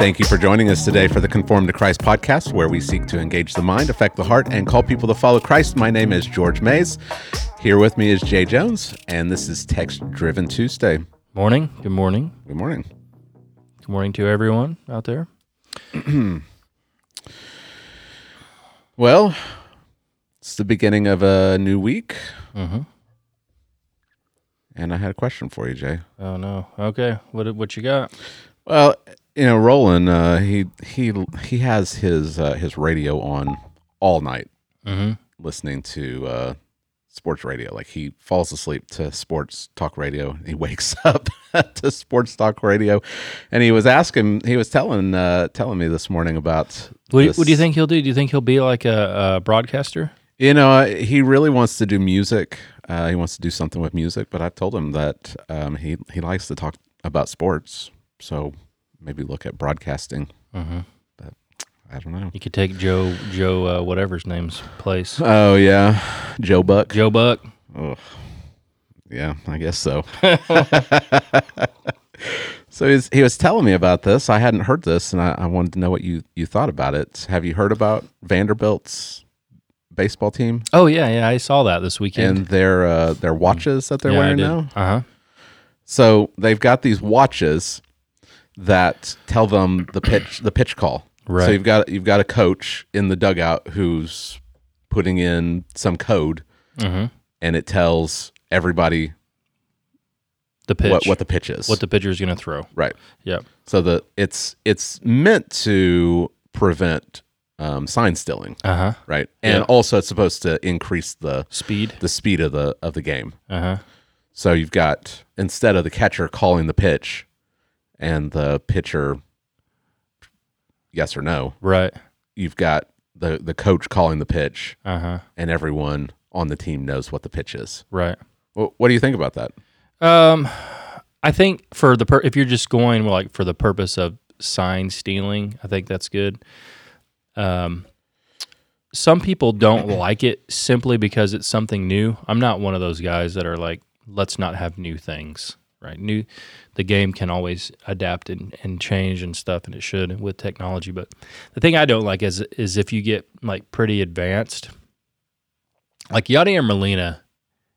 Thank you for joining us today for the Conform to Christ podcast, where we seek to engage the mind, affect the heart, and call people to follow Christ. My name is George Mays. Here with me is Jay Jones, and this is Text Driven Tuesday. Morning. Good morning. Good morning. Good morning to everyone out there. Well, it's the beginning of a new week, Mm-hmm. and I had a question for you, Jay. Oh no. Okay. What what you got? Well, you know, Roland, uh, he he he has his uh, his radio on all night, Mm-hmm. listening to uh, sports radio. Like he falls asleep to sports talk radio, he wakes up to sports talk radio. And he was asking, he was telling uh, telling me this morning about. What, this- what do you think he'll do? Do you think he'll be like a, a broadcaster? You know, he really wants to do music. Uh, he wants to do something with music, but I've told him that um, he he likes to talk about sports. So maybe look at broadcasting. Mm-hmm. I don't know. You could take Joe Joe uh, whatever's name's place. Oh yeah, Joe Buck. Joe Buck. Ugh. Yeah, I guess so. so he's, he was telling me about this. I hadn't heard this, and I, I wanted to know what you, you thought about it. Have you heard about Vanderbilt's baseball team Oh yeah, yeah. I saw that this weekend. and their uh, their watches that they're yeah, wearing now? Uh huh. So they've got these watches that tell them the pitch the pitch call. Right. So you've got you've got a coach in the dugout who's putting in some code, Mm-hmm. and it tells everybody The pitch. what what the pitch is. what the pitcher is gonna throw. right. Yep. So the it's it's meant to prevent um, sign stealing, Uh huh. right? And Yeah. also it's supposed to increase the Speed. the speed of the of the game. Uh huh. So you've got instead of the catcher calling the pitch and the pitcher yes or no, Right. you've got the the coach calling the pitch Uh huh. and everyone on the team knows what the pitch is. Right. Well, what do you think about that? Um, I think for the per- if you're just going like for the purpose of sign stealing, I think that's good. Um, some people don't like it simply because it's something new. I'm not one of those guys that are like, let's not have new things. Right, new. The game can always adapt and, and change and stuff, and it should with technology. But the thing I don't like is is if you get like pretty advanced, like Yadier Molina,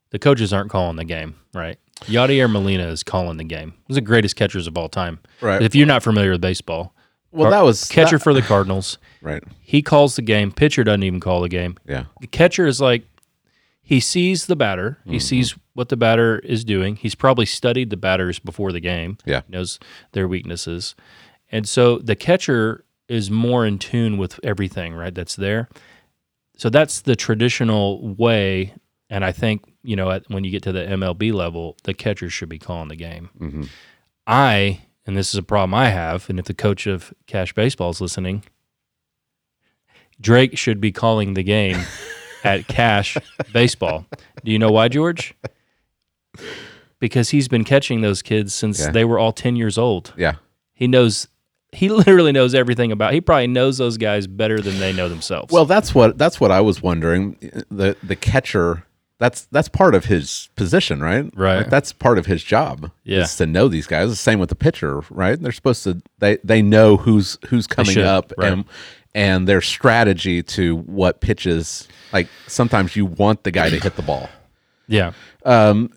the coaches aren't calling the game, right? Yadier Molina is calling the game. He's the greatest catchers of all time. Right. If you're not familiar with baseball, Well, that was catcher that- for the Cardinals, right. he calls the game. Pitcher doesn't even call the game. Yeah. The catcher is like, he sees the batter. Mm-hmm. He sees what the batter is doing. He's probably studied the batters before the game. Yeah. knows their weaknesses, and so the catcher is more in tune with everything right that's there. So that's the traditional way, and I think you know at, when you get to the MLB level, the catcher should be calling the game. Mhm. I and this is a problem I have, and if the coach of Cash Baseball is listening, Drake should be calling the game at Cash Baseball. Do you know why, George? Because he's been catching those kids since Yeah. they were all 10 years old. Yeah. He knows he literally knows everything about. He probably knows those guys better than they know themselves. Well, that's what that's what I was wondering. The the catcher that's that's part of his position, right? Right. Like, that's part of his job. Yeah. Is to know these guys. The same with the pitcher, right? They're supposed to they they know who's who's coming should, up right. and and their strategy to what pitches. Like sometimes you want the guy to hit the ball. yeah. Um,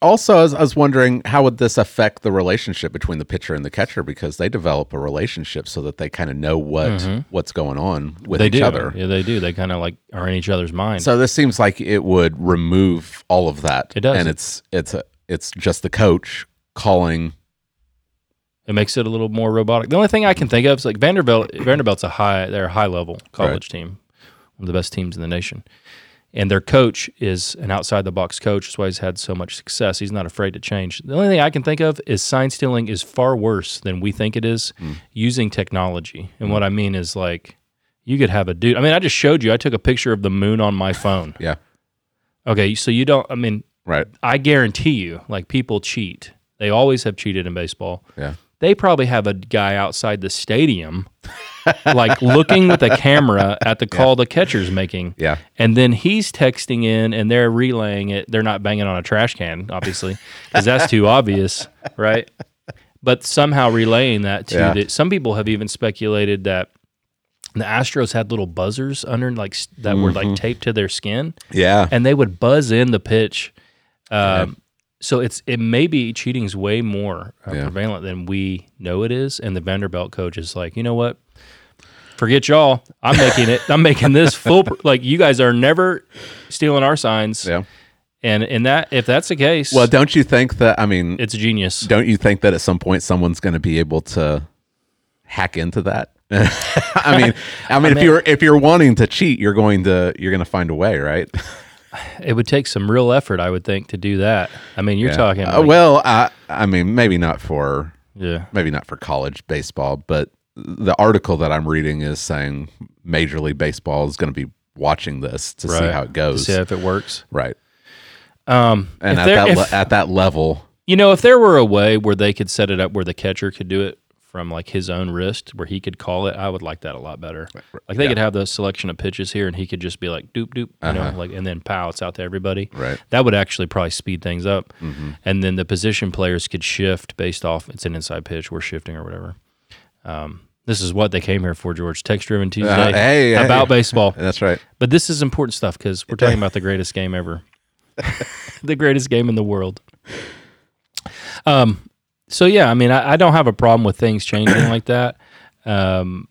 Also, I was, I was wondering how would this affect the relationship between the pitcher and the catcher because they develop a relationship so that they kind of know what what's going on with Mm-hmm. They each do. other. Yeah, they do. They kind of like are in each other's mind. So this seems like it would remove all of that. It does. and it's it's a, it's just the coach calling. It makes it a little more robotic. The only thing I can think of is like Vanderbilt. Vanderbilt's a high, they're a high level college team, one of the best teams in the nation, and their coach is an outside the box coach. That's why he's had so much success. He's not afraid to change. The only thing I can think of is sign stealing is far worse than we think it is mm. using technology. And mm. what I mean is like you could have a dude. I mean, I just showed you. I took a picture of the moon on my phone. Yeah, Okay, so you don't. I mean, right. I guarantee you, like people cheat. They always have cheated in baseball Yeah, they probably have a guy outside the stadium, like looking with a camera at the call the catcher's making. Yeah. And then he's texting in and they're relaying it. They're not banging on a trash can, obviously, because that's too obvious, right? but somehow relaying that to Yeah. the, some people have even speculated that the Astros had little buzzers under like that were Mm-hmm. like taped to their skin, Yeah. and they would buzz in the pitch. Um, So it's it may be cheating's way more uh, Yeah. prevalent than we know it is, and the Vanderbilt coach is like, you know what? Forget y'all. I'm making it. I'm making this full. Like you guys are never stealing our signs. Yeah. And in that, if that's the case, Well, don't you think that? I mean, it's genius. don't you think that at some point someone's going to be able to hack into that? I mean, I mean, if mean- you're if you're wanting to cheat, you're going to you're going to find a way, right? It would take some real effort, I would think, to do that. I mean, you're Yeah. talking. Uh, well, I I mean, maybe not for yeah, maybe not for college baseball, but the article that I'm reading is saying Major League Baseball is going to be watching this to see how it to goes. see if it works. Right. Um, And at there- that if- le- at that level, you know, if there were a way where they could set it up where the catcher could do it from like his own wrist, where he could call it, I would like that a lot better. Like they Yeah. could have the selection of pitches here, and he could just be like doop doop, you know, like and then pow, it's out to everybody. Right. That would actually probably speed things up, and then the position players could shift based off it's an inside pitch, we're shifting or whatever. Um, this is what they came here for, George. Text driven Tuesday Uh, hey, hey. about baseball. that's right. But this is important stuff because we're talking about the greatest game ever, the greatest game in the world. Um. So yeah, I mean, I, I don't have a problem with things changing like that. Um,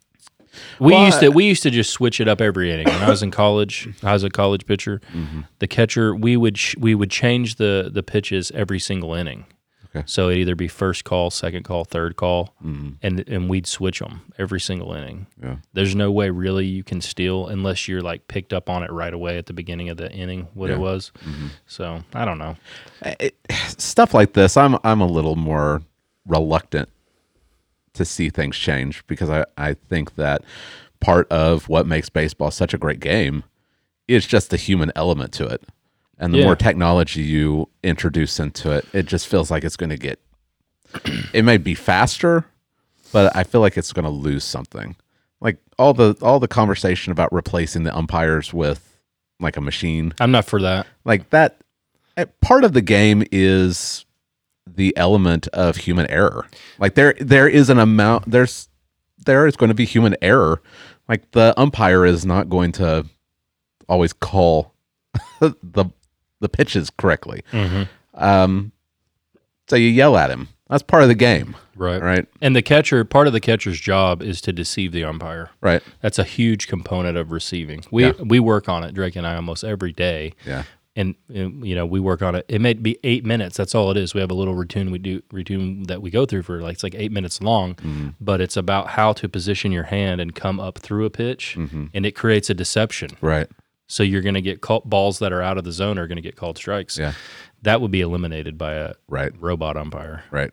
we Well, used to we used to just switch it up every inning. When I was in college, I was a college pitcher. Mm-hmm. The catcher, we would sh- we would change the the pitches every single inning. Okay. So it'd either be first call, second call, third call, and and we'd switch them every single inning. Mm-hmm. Yeah. There's no way really you can steal unless you're like picked up on it right away at the beginning of the inning what Yeah. it was. So I don't know. it, stuff like this, I'm I'm a little more reluctant to see things change because I, I think that part of what makes baseball such a great game is just the human element to it. And the Yeah. more technology you introduce into it, it just feels like it's going to get it may be faster, but I feel like it's going to lose something. Like all the all the conversation about replacing the umpires with like a machine I'm not for that. like that eh, part of the game is the element of human error like there there is an amount there's there is going to be human error like the umpire is not going to always call the the pitches correctly um so you yell at him that's part of the game Right. right And the catcher, part of the catcher's job is to deceive the umpire. right That's a huge component of receiving. We Yeah. we work on it, Drake and I, almost every day. yeah And, and, you know we work on it. It may be eight minutes. That's all it is. We have a little routine we do routine that we go through for like it's like eight minutes long, Mm-hmm. but it's about how to position your hand and come up through a pitch, Mm-hmm. and it creates a deception. right So you're going to get called balls that are out of the zone are going to get called strikes. yeah That would be eliminated by a right robot umpire. right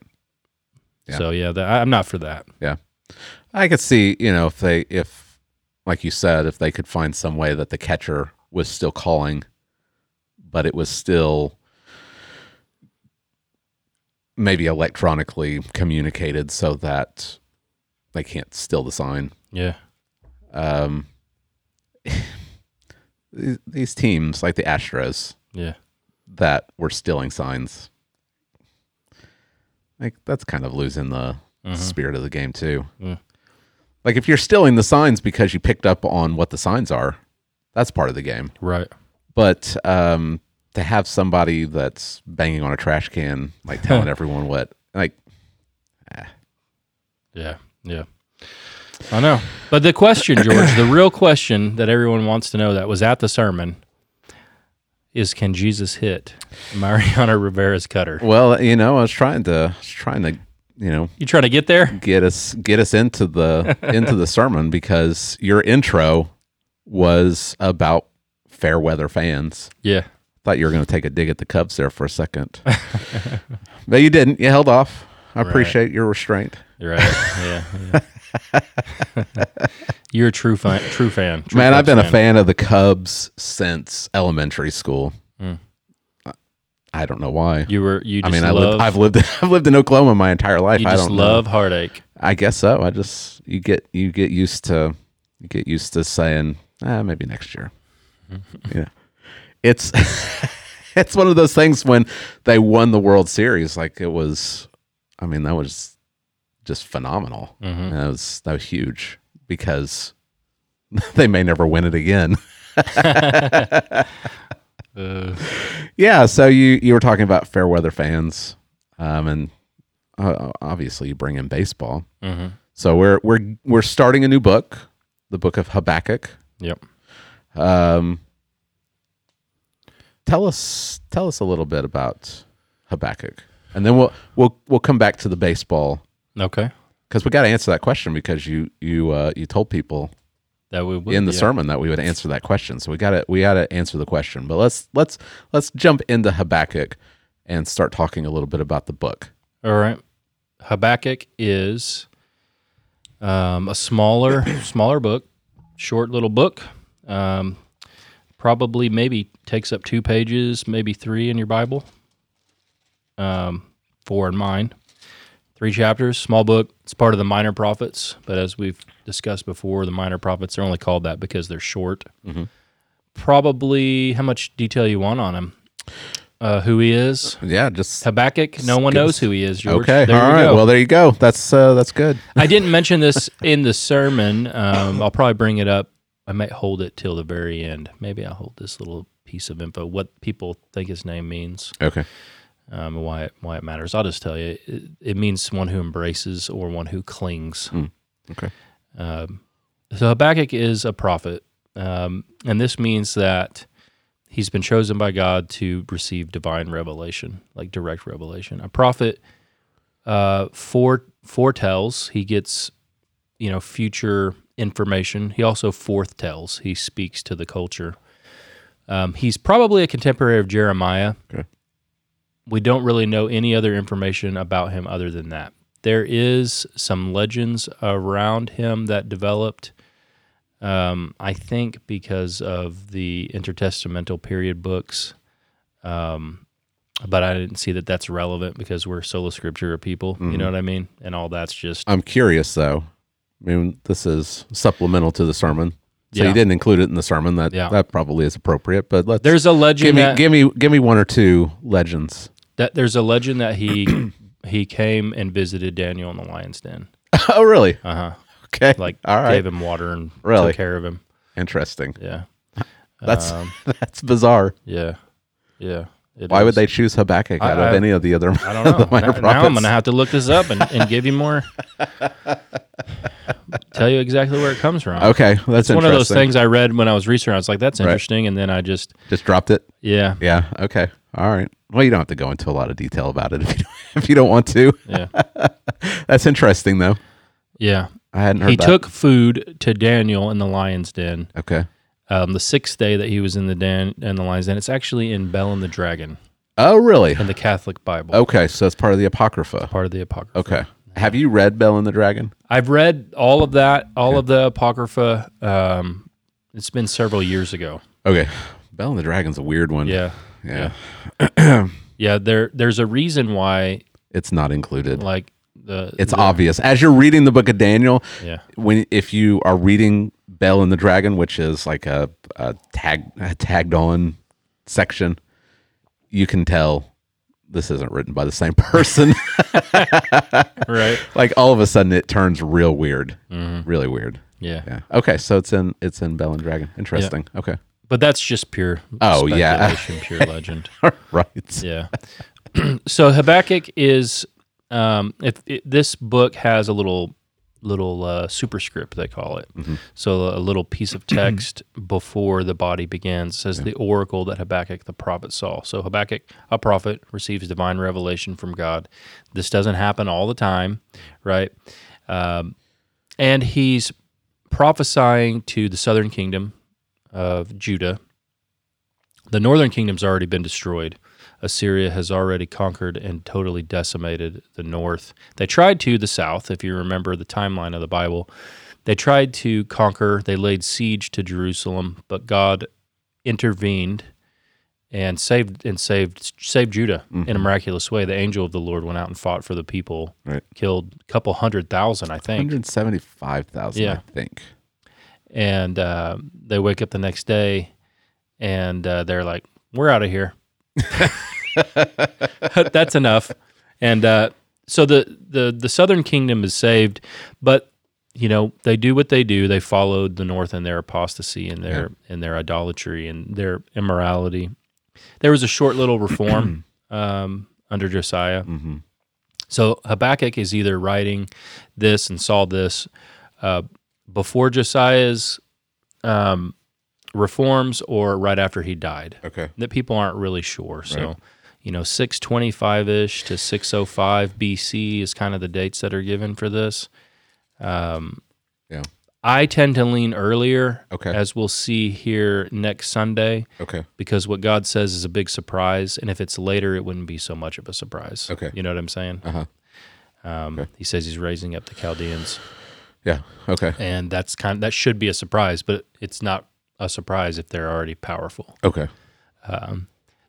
Yeah. So yeah, that, I- I'm not for that. Yeah. I could see, you know, if they, if, like you said, if they could find some way that the catcher was still calling, but it was still maybe electronically communicated so that they can't steal the sign. Yeah. Um, these- teams, like the Astros, Yeah. that were stealing signs, like that's kind of losing the spirit of the game too. Yeah. Like if you're stealing the signs because you picked up on what the signs are, that's part of the game. Right. But um, to have somebody that's banging on a trash can, like telling everyone what, like, Yeah. Yeah. I know. But the question, George, the real question that everyone wants to know that was at the sermon is can Jesus hit Mariano Rivera's cutter? well, you know, I was trying to, I was trying to, you know, You trying to get there? get us get us into the into the sermon because your intro was about fair weather fans. Yeah. Thought you were going to take a dig at the Cubs there for a second, but you didn't. You held off. I appreciate your restraint. You're right. Yeah. yeah. You're a true fan. True fan. True Man, I've been a fan of the Cubs since elementary school. I don't know why. You were. You I just mean, I love. lived, I've lived I've lived in Oklahoma my entire life. you I just don't love know. heartache. I guess so. I just you get you get used to you get used to saying ah, maybe next year. yeah, it's it's one of those things when they won the World Series. Like it was, I mean, that was just phenomenal. And that was that was huge because they may never win it again. Uh, Yeah, so you you were talking about fair weather fans, um, and uh, obviously you bring in baseball. mhm. So we're we're we're starting a new book, the book of Habakkuk. Yep. Um, tell us tell us a little bit about Habakkuk, and then we'll we'll we'll come back to the baseball Okay. because we got to answer that question because you you uh, you told people That we would, in the yeah. sermon that we would answer that question. So we got to we got to answer the question. But let's let's let's jump into Habakkuk and start talking a little bit about the book. All right. Habakkuk is um, a smaller, smaller book, short little book. Um, probably maybe takes up two pages, maybe three in your Bible. Um, four in mine. Three chapters, small book. It's part of the minor prophets, but as we've discussed before, the minor prophets are only called that because they're short. Probably how much detail you want on him? Uh, who he is? Yeah, just Habakkuk. No one knows who he is. George. okay. There all right. Well, there you go. That's uh, that's good. I didn't mention this in the sermon. Um, I'll probably bring it up. I might hold it till the very end. Maybe I'll hold this little piece of info, what people think his name means, Okay. um, and why it, why it matters. I'll just tell you, it, it means one who embraces or one who clings. Okay. Um, so Habakkuk is a prophet, um, and this means that he's been chosen by God to receive divine revelation, like direct revelation. A prophet uh, fore, foretells; he gets, you know, future information. He also forthtells; he speaks to the culture. Um, he's probably a contemporary of Jeremiah. Okay. We don't really know any other information about him other than that. There is some legends around him that developed. Um, I think because of the intertestamental period books, um, but I didn't see that that's relevant because we're sola scriptura people. You know what I mean? And all that's just I'm curious though. I mean, this is supplemental to the sermon, so Yeah. you didn't include it in the sermon. That Yeah. that probably is appropriate. But let's there's a legend give me that, give me give me one or two legends. that there's a legend that he he came and visited Daniel in the lion's den. oh, really? Uh huh. Okay. Like all right. gave him water and Really? took care of him. Interesting. Yeah. That's Um, that's bizarre. yeah. Yeah. It Why would they choose Habakkuk I- out of I- any of the other? I don't know. the minor now, now I'm prophets? going to have to look this up and, and give you more. tell you exactly where it comes from. Okay, that's it's one of those interesting. things I read when I was researching. I was like, that's interesting. And then I just, Just dropped it. yeah, Yeah. Okay. All right. Well, you don't have to go into a lot of detail about it if you don't, if you don't want to. yeah, That's interesting though. yeah. I hadn't heard He that. took food to Daniel in the lion's den. Okay. Um, the sixth day that he was in the den and the lion's den, it's actually in Bel and the Dragon Oh, really? in the Catholic Bible, Okay, so it's part of the Apocrypha. part of the Apocrypha. Okay. Have you read Bel and the Dragon? I've read all of that, all of the Apocrypha. Um, it's been several years ago. Okay. Bel and the Dragon's a weird one. Yeah, Yeah. yeah. There, there's a reason why, It's not included. like the It's the- obvious. As you're reading the book of Daniel, Yeah, when if you are reading Bel and the Dragon, which is like a, a tag a tagged on section, you can tell this isn't written by the same person. right. like all of a sudden it turns real weird. Really weird. Yeah. Yeah. Okay, so it's in it's in Bel and Dragon. Interesting. Okay. but that's just pure. Oh, yeah. pure legend. right. Yeah. so Habakkuk is, um, if it, this book has a little little uh, superscript they call it. So a little piece of text before the body begins It says the oracle that Habakkuk the prophet saw. So Habakkuk, a prophet, receives divine revelation from God. This doesn't happen all the time, right? Um, and he's prophesying to the southern kingdom of Judah. The northern kingdom's already been destroyed. Assyria has already conquered and totally decimated the north. They tried to the south, if you remember the timeline of the Bible. They tried to conquer, they laid siege to Jerusalem, but God intervened and saved and saved saved Judah in a miraculous way. The angel of the Lord went out and fought for the people, Right. killed a couple hundred thousand, I think. 175,000, Yeah. I think. and uh, they wake up the next day and uh, they're like we're out of here that's enough and uh, so the the the southern kingdom is saved, but you know they do what they do. They followed the north in their apostasy and their in their idolatry and their immorality. There was a short little reform um, under Josiah. hmm So Habakkuk is either writing this and saw this uh, before Josiah's um, reforms or right after he died. Okay. That people aren't really sure. So, Right. You know, 625 ish to 605 BC is kind of the dates that are given for this. Um, Yeah. I tend to lean earlier, Okay. as we'll see here next Sunday, Okay. because what God says is a big surprise. And if it's later, it wouldn't be so much of a surprise. Okay. You know what I'm saying? Uh huh. Um, Okay. He says he's raising up the Chaldeans, Yeah. Okay. and that's kind Of, that should be a surprise, but it's not a surprise if they're already powerful. Okay.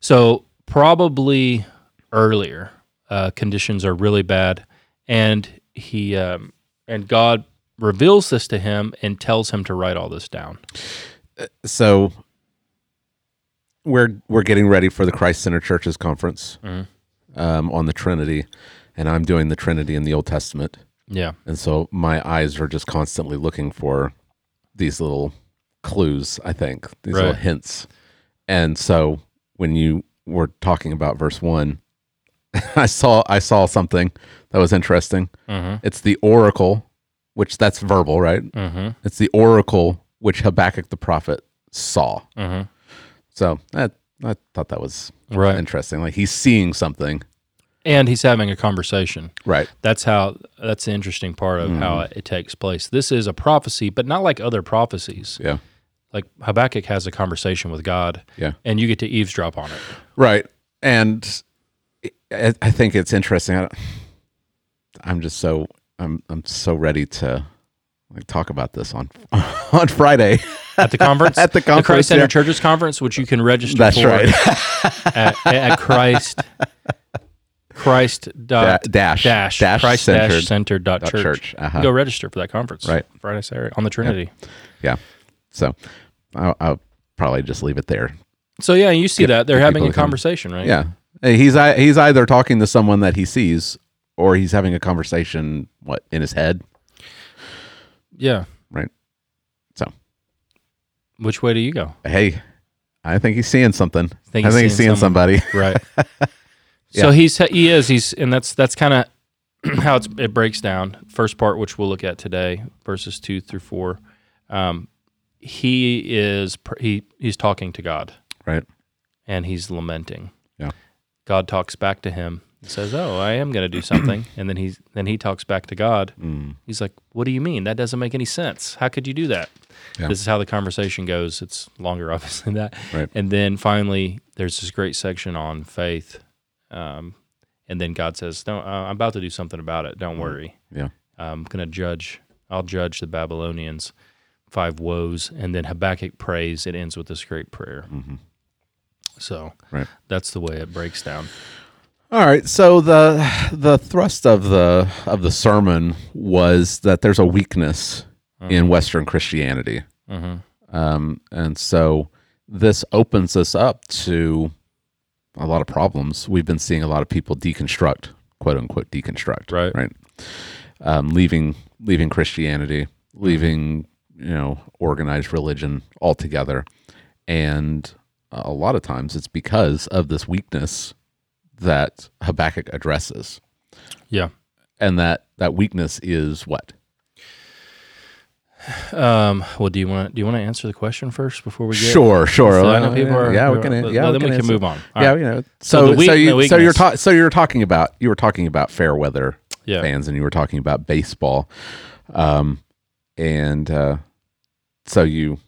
So probably earlier uh, conditions are really bad, and he um, and God reveals this to him and tells him to write all this down. So we're we're getting ready for the Christ Center Churches conference Mhm. um, on the Trinity, and I'm doing the Trinity in the Old Testament, Yeah, and so my eyes are just constantly looking for these little clues. I think these little hints, and so when you were talking about verse one, I saw I saw something that was interesting. mm-hmm. It's the oracle, which that's verbal, right? Mm-hmm. It's the oracle which Habakkuk the prophet saw. Mm-hmm. So I, I thought that was right. interesting. Like he's seeing something. And he's having a conversation. Right. That's how. That's the interesting part of how it, it takes place. This is a prophecy, but not like other prophecies. Yeah. Like Habakkuk has a conversation with God, Yeah. and you get to eavesdrop on it. Right. And I, think it's interesting. I, I'm just so I'm I'm so ready to like talk about this on on Friday. At the conference, At the the conference, Christ Center yeah. Churches Conference, which you can register That's for right. at, at Christ Christ dot dash dash, dash Christ centered dash center dot church. church. Uh-huh. Go register for that conference. Right. Friday, Saturday on the Trinity. Yeah. So I'll, I'll probably just leave it there. So yeah, you see Get- that they're having a to come. conversation, right? Yeah. He's he's either talking to someone that he sees or he's having a conversation what in his head. Yeah. Right. So Which way do you go? hey, I think he's seeing something. Think I think he's seeing seeing somebody. Right. Yeah. So he's he is he's and that's that's kind of how it's, it breaks down. First part, which we'll look at today, verses two through four. Um, he is he he's talking to God right. and he's lamenting. Yeah. God talks back to him. He says, "Oh, I am going to do something," and then he's then he talks back to God. Mm. He's like, "What do you mean? That doesn't make any sense. How could you do that?" Yeah. This is how the conversation goes. It's longer, obviously, than that. Right. And then finally, there's this great section on faith, um, and then God says, "No, uh, I'm about to do something about it. Don't worry. Yeah. I'm going to judge. I'll judge the Babylonians." Five woes, and then Habakkuk prays. It ends with this great prayer. Mhm. So Right. that's the way it breaks down. All right. So the the thrust of the of the sermon was that there's a weakness in Western Christianity, Mm-hmm. um, and so this opens us up to a lot of problems. We've been seeing a lot of people deconstruct, quote unquote, deconstruct, Right. Right. Um, leaving leaving Christianity, leaving you know organized religion altogether, and a lot of times it's because of this weakness that Habakkuk addresses, Yeah. and that that weakness is what Um, well, do you want to do you want to answer the question first before we get? Sure, sure. So I know Uh, people are. yeah, we can. Yeah, but we then we can move on. All yeah, right. you know. So So, the so, weak- the you, so you're ta- so you're talking about you were talking about fair weather Yeah. fans, and you were talking about baseball, um, and uh, so you.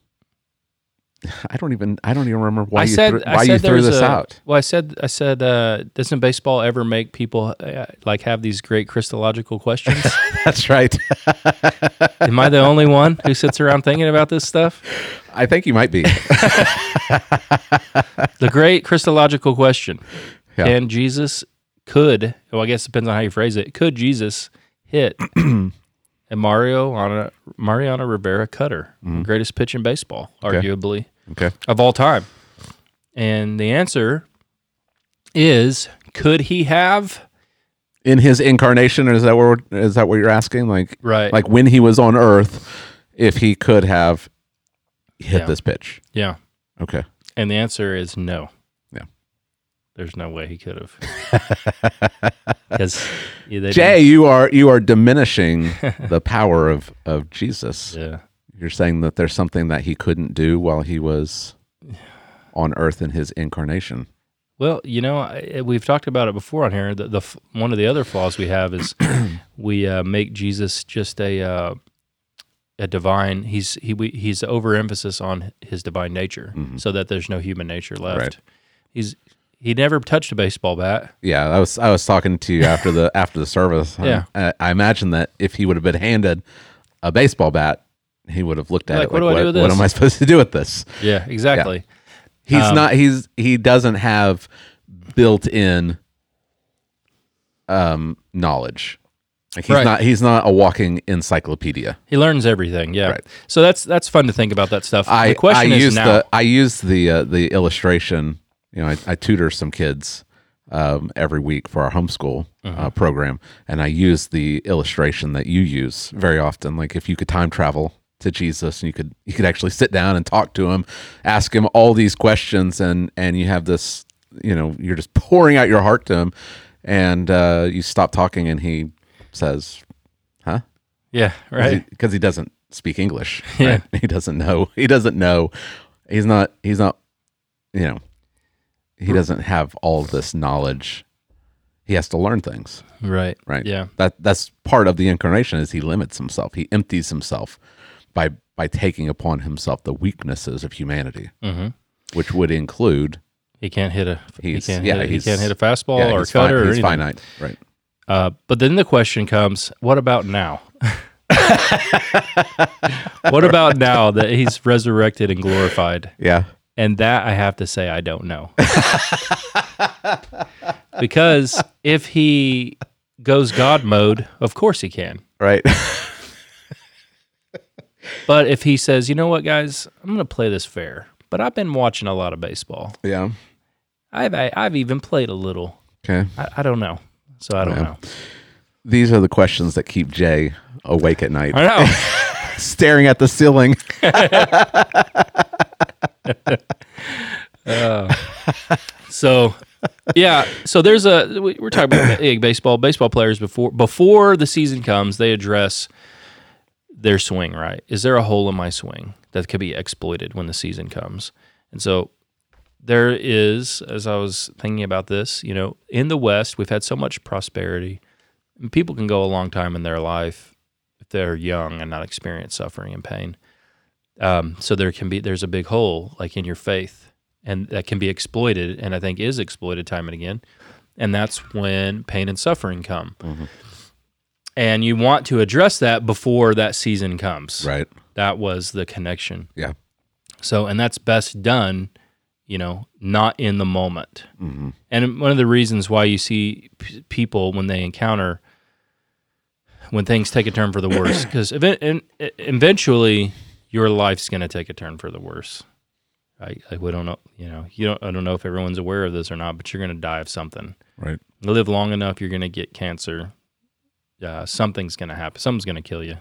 I don't even. I don't even remember why I you said threw, I why said you threw this a- out. Well, I said I said uh, doesn't baseball ever make people uh, like have these great Christological questions? That's right. Am I the only one who sits around thinking about this stuff? I think you might be. The great Christological question: Yeah. Can Jesus could? Well, I guess it depends on how you phrase it. Could Jesus hit a Mario on a Mariano Rivera cutter, greatest pitch in baseball, Mm-hmm. Okay. arguably okay. of all time? And the answer is: Could he have? in his incarnation. Is that what is that what you're asking? Like Right. like when he was on Earth, if he could have hit Yeah. this pitch. Yeah. Okay. And the answer is no. Yeah. There's no way he could have. Because Jay, you are you are diminishing the power of of Jesus. Yeah. You're saying that there's something that he couldn't do while he was on Earth in his incarnation. Well, you know, I- we've talked about it before on here. The, the one of the other flaws we have is we uh, make Jesus just a uh, a divine. He's he we, he's overemphasis on his divine nature, so that there's no human nature left. Mm-hmm. Right. He's he never touched a baseball bat. Yeah, I was I was talking to you after the after the service. Yeah. I, I imagine that if he would have been handed a baseball bat, he would have looked at Like, it what like, do I do with what this?" am I supposed to do with this? Yeah, exactly. He's Um, not. He's he doesn't have built-in um, knowledge. Like he's Right. not. He's not a walking encyclopedia. He learns everything. Yeah. Right. So that's that's fun to think about that stuff. I the question I is use now. the I use the uh, the illustration. You know, I, I tutor some kids um, every week for our homeschool uh, program, and I use the illustration that you use very often. Like if you could time travel to Jesus, and you could you could actually sit down and talk to him, ask him all these questions, and and you have this. You know, you're just pouring out your heart to him, and uh, you stop talking, and he says, "Huh." yeah. Right. because he, doesn't speak English. Yeah. he doesn't know. He doesn't know. He's not. He's not. You know, he doesn't have all this knowledge. He has to learn things, Right. right? Yeah. That that's part of the incarnation. Is he limits himself? He empties himself by by taking upon himself the weaknesses of humanity, hmm which would include He can't hit a. He can't. yeah, hit a, he can't hit a fastball yeah, or a cutter or anything. finite, right? Uh, but then the question comes: What about now? what about now that he's resurrected and glorified? Yeah, And that I have to say, I don't know. because if he goes God mode, of course he can. right. But if he says, you know what, guys, I'm going to play this fair, but I've been watching a lot of baseball. yeah. I've I, I've even played a little. Okay. I, I don't know, so I don't Yeah. know. These are the questions that keep Jay awake at night. I know. staring at the ceiling. So, yeah. So there's a we- we're talking about ba- baseball. Baseball players before before the season comes, they address their swing. Right? Is there a hole in my swing that could be exploited when the season comes? And so there is, as I was thinking about this, you know, in the West, we've had so much prosperity. People can go a long time in their life if they're young and not experience suffering and pain. Um, so there can be there's a big hole like in your faith, and that can be exploited, and I think is exploited time and again. And that's when pain and suffering come. And you want to address that before that season comes. Right. That was the connection. Yeah. So, and that's best done, you know, not in the moment. hmm And one of the reasons why you see p- people when they encounter when things take a turn for the worse, because eventually your life's going to take a turn for the worse. I, I we don't know, you know, you don't. I don't know if everyone's aware of this or not, but you're going to die of something. Right. You live long enough, you're going to get cancer. Uh, something's going to happen. Something's going to kill you.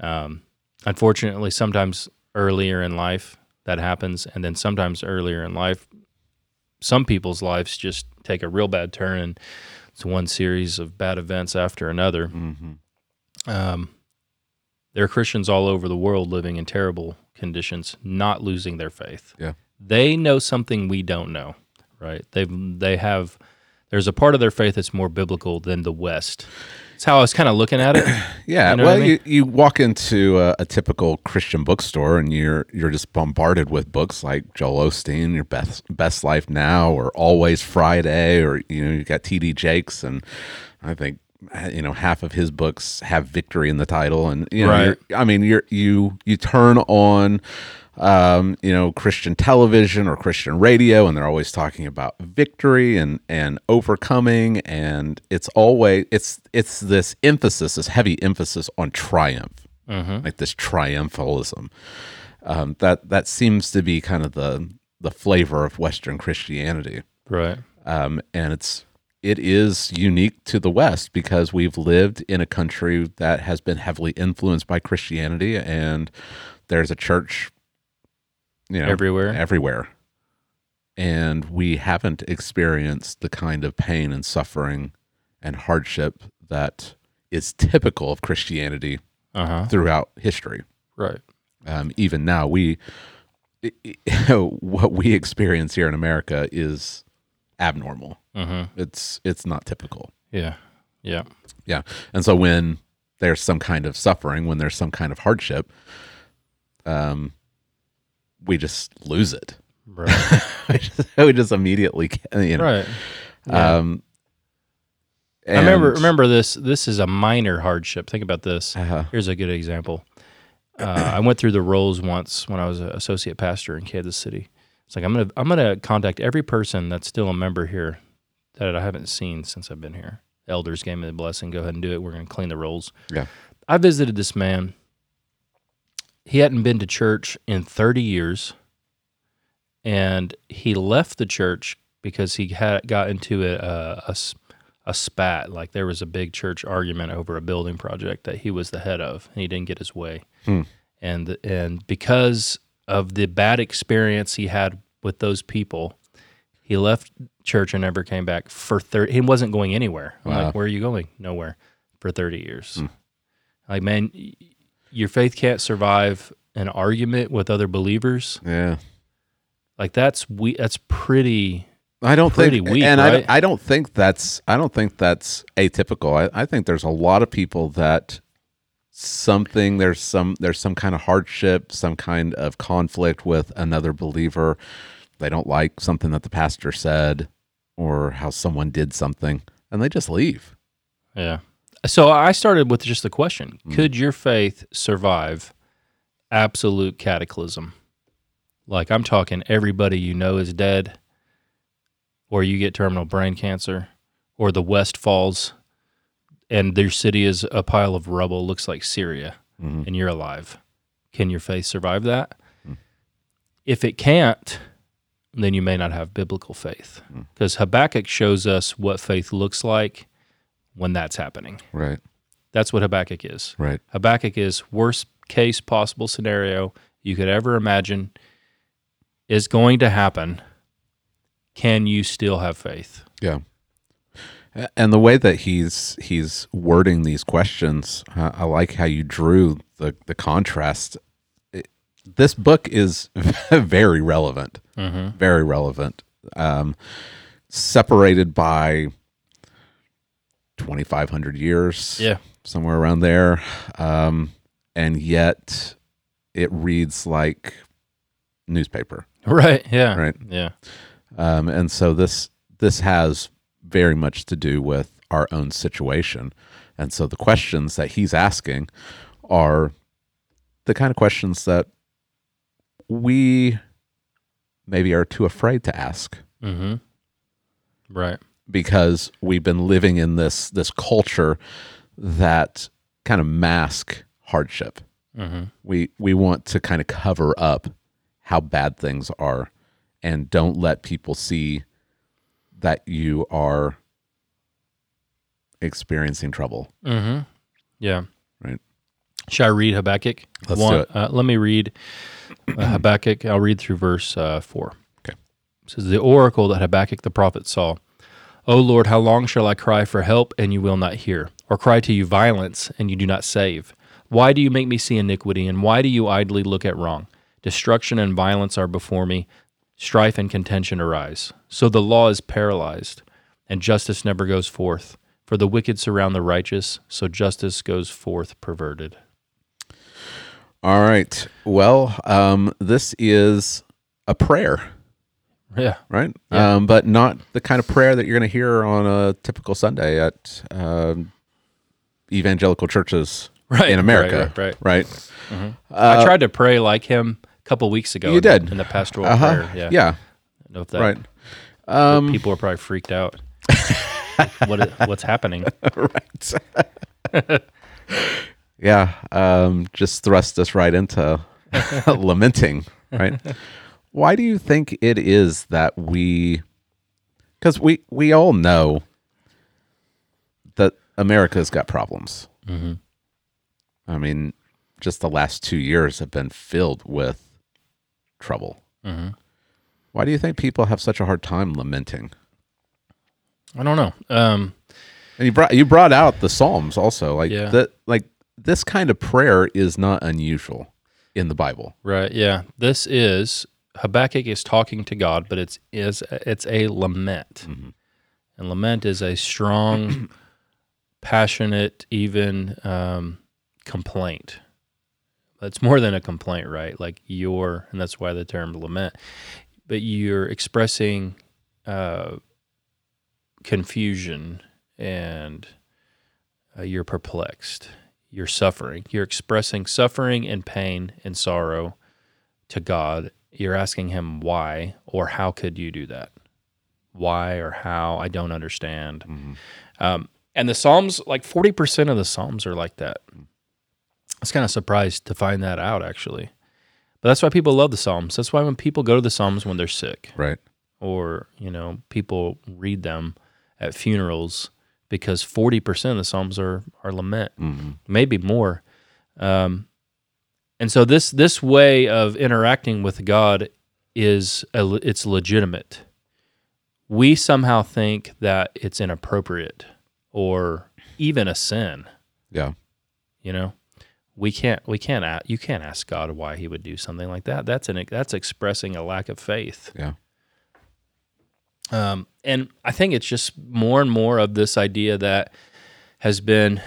Um, unfortunately, sometimes earlier in life that happens, and then sometimes earlier in life, some people's lives just take a real bad turn, and it's one series of bad events after another. hmm Um, there are Christians all over the world living in terrible conditions, not losing their faith. Yeah. They know something we don't know, right? They they have there's a part of their faith that's more biblical than the West. It's how I was kind of looking at it. Yeah. You know well, I you, you walk into a, a typical Christian bookstore and you're you're just bombarded with books like Joel Osteen, Your Best Best Life Now, or Always Friday, or you know you got T.D. Jakes, and I think you know half of his books have victory in the title, and you know Right. you're, I mean you're you you turn on. Um, you know, Christian television or Christian radio, and they're always talking about victory and and overcoming, and it's always it's it's this emphasis, this heavy emphasis on triumph, hmm like this triumphalism. Um, that that seems to be kind of the the flavor of Western Christianity, Right. um, and it's it is unique to the West because we've lived in a country that has been heavily influenced by Christianity, and there's a church, you know, Everywhere. everywhere, and we haven't experienced the kind of pain and suffering and hardship that is typical of Christianity Uh huh. throughout history. Right. Um, even now, we what we experience here in America is abnormal. Mm-hmm. It's it's not typical. Yeah. Yeah. Yeah, and so when there's some kind of suffering, when there's some kind of hardship, um, we just lose it. Right. we, just, we just immediately, you know. right. Yeah. Um, I remember remember this. This is a minor hardship. Think about this. Uh-huh. Here's a good example. Uh, I went through the rolls once when I was an associate pastor in Kansas City. It's like I'm gonna I'm gonna contact every person that's still a member here that I haven't seen since I've been here. Elders gave me the blessing. Go ahead and do it. We're gonna clean the rolls. Yeah. I visited this man. He hadn't been to church in 30 years, and he left the church because he had got into a a spat. Like there was a big church argument over a building project that he was the head of, and he didn't get his way. Hmm. And and because of the bad experience he had with those people, he left church and never came back for thirty. He wasn't going anywhere. I'm Wow. like, where are you going? Nowhere for thirty years. Hmm. Like, man, your faith can't survive an argument with other believers. Yeah. Like that's we. That's pretty. I don't pretty think, weak, and I, right? don't, I don't think that's, I don't think that's atypical. I, I think there's a lot of people that something there's some there's some kind of hardship, some kind of conflict with another believer. They don't like something that the pastor said or how someone did something, and they just leave. Yeah. So I started with just the question: mm. Could your faith survive absolute cataclysm? Like I'm talking, everybody you know is dead, or you get terminal brain cancer, or the West falls, and their city is a pile of rubble, looks like Syria, Mhm. and you're alive. Can your faith survive that? If it can't, then you may not have biblical faith, because Habakkuk shows us what faith looks like when that's happening. Right. That's what Habakkuk is. Right. Habakkuk is worst case possible scenario you could ever imagine is going to happen. Can you still have faith? Yeah. And the way that he's he's wording these questions, uh, I like how you drew the the contrast. It- this book is very relevant, Mm-hmm. very relevant. Um, separated by twenty five hundred years, Yeah. somewhere around there, um, and yet it reads like newspaper. Right. Yeah. Right. Yeah. um, and so this this has very much to do with our own situation and so the questions that he's asking are the kind of questions that we maybe are too afraid to ask Mm-hmm. Right. because we've been living in this this culture that kind of mask hardship Mm-hmm. we we want to kind of cover up how bad things are and don't let people see that you are experiencing trouble Mm-hmm. Yeah. Right. Should I read Habakkuk? Let's do it. Uh, let me read uh, Habakkuk. I'll read through verse uh, 4. Okay. It says, The oracle that Habakkuk the prophet saw. O Lord, how long shall I cry for help and you will not hear, or cry to you violence and you do not save? Why do you make me see iniquity, and why do you idly look at wrong? Destruction and violence are before me, strife and contention arise. So the law is paralyzed, and justice never goes forth. For the wicked surround the righteous, so justice goes forth perverted. all right well um, this is a prayer Yeah. right Yeah. um, but not the kind of prayer that you're going to hear on a typical sunday at um, evangelical churches Right. in america Right. right, right? I tried to pray like him couple weeks ago. You in- did. in the pastoral Uh-huh. prayer. Yeah. yeah I know if that, right um, People are probably freaked out. what what's happening? right. yeah, um, just thrust us right into lamenting, right? Why do you think it is that we, because we we all know that America's got problems. Mm-hmm. I mean, just the last two years have been filled with trouble. Mm-hmm. Why do you think people have such a hard time lamenting? I don't know. Um, And you brought you brought out the Psalms also, like Yeah. that, like this kind of prayer is not unusual in the Bible. right. Yeah. This is Habakkuk is talking to God, but it's is it's a lament, Mhm. and lament is a strong, passionate, even um, complaint. It's more than a complaint, right? Like you're, and that's why the term lament. But you're expressing uh, confusion and uh, you're perplexed. You're suffering. You're expressing suffering and pain and sorrow to God. You're asking Him why or how could you do that? Why or how? I don't understand. Um, and the Psalms, like 40% of the Psalms are like that. I was kind of surprised to find that out, actually. But that's why people love the Psalms. That's why when people go to the Psalms when they're sick, Right. or you know people read them at funerals because 40% of the psalms are are lament hmm maybe more um, and so this this way of interacting with god is a, it's legitimate we somehow think that it's inappropriate or even a sin Yeah. you know we can't we can't a- you can't ask god why he would do something like that that's an that's expressing a lack of faith Yeah. um, and I think it's just more and more of this idea that has been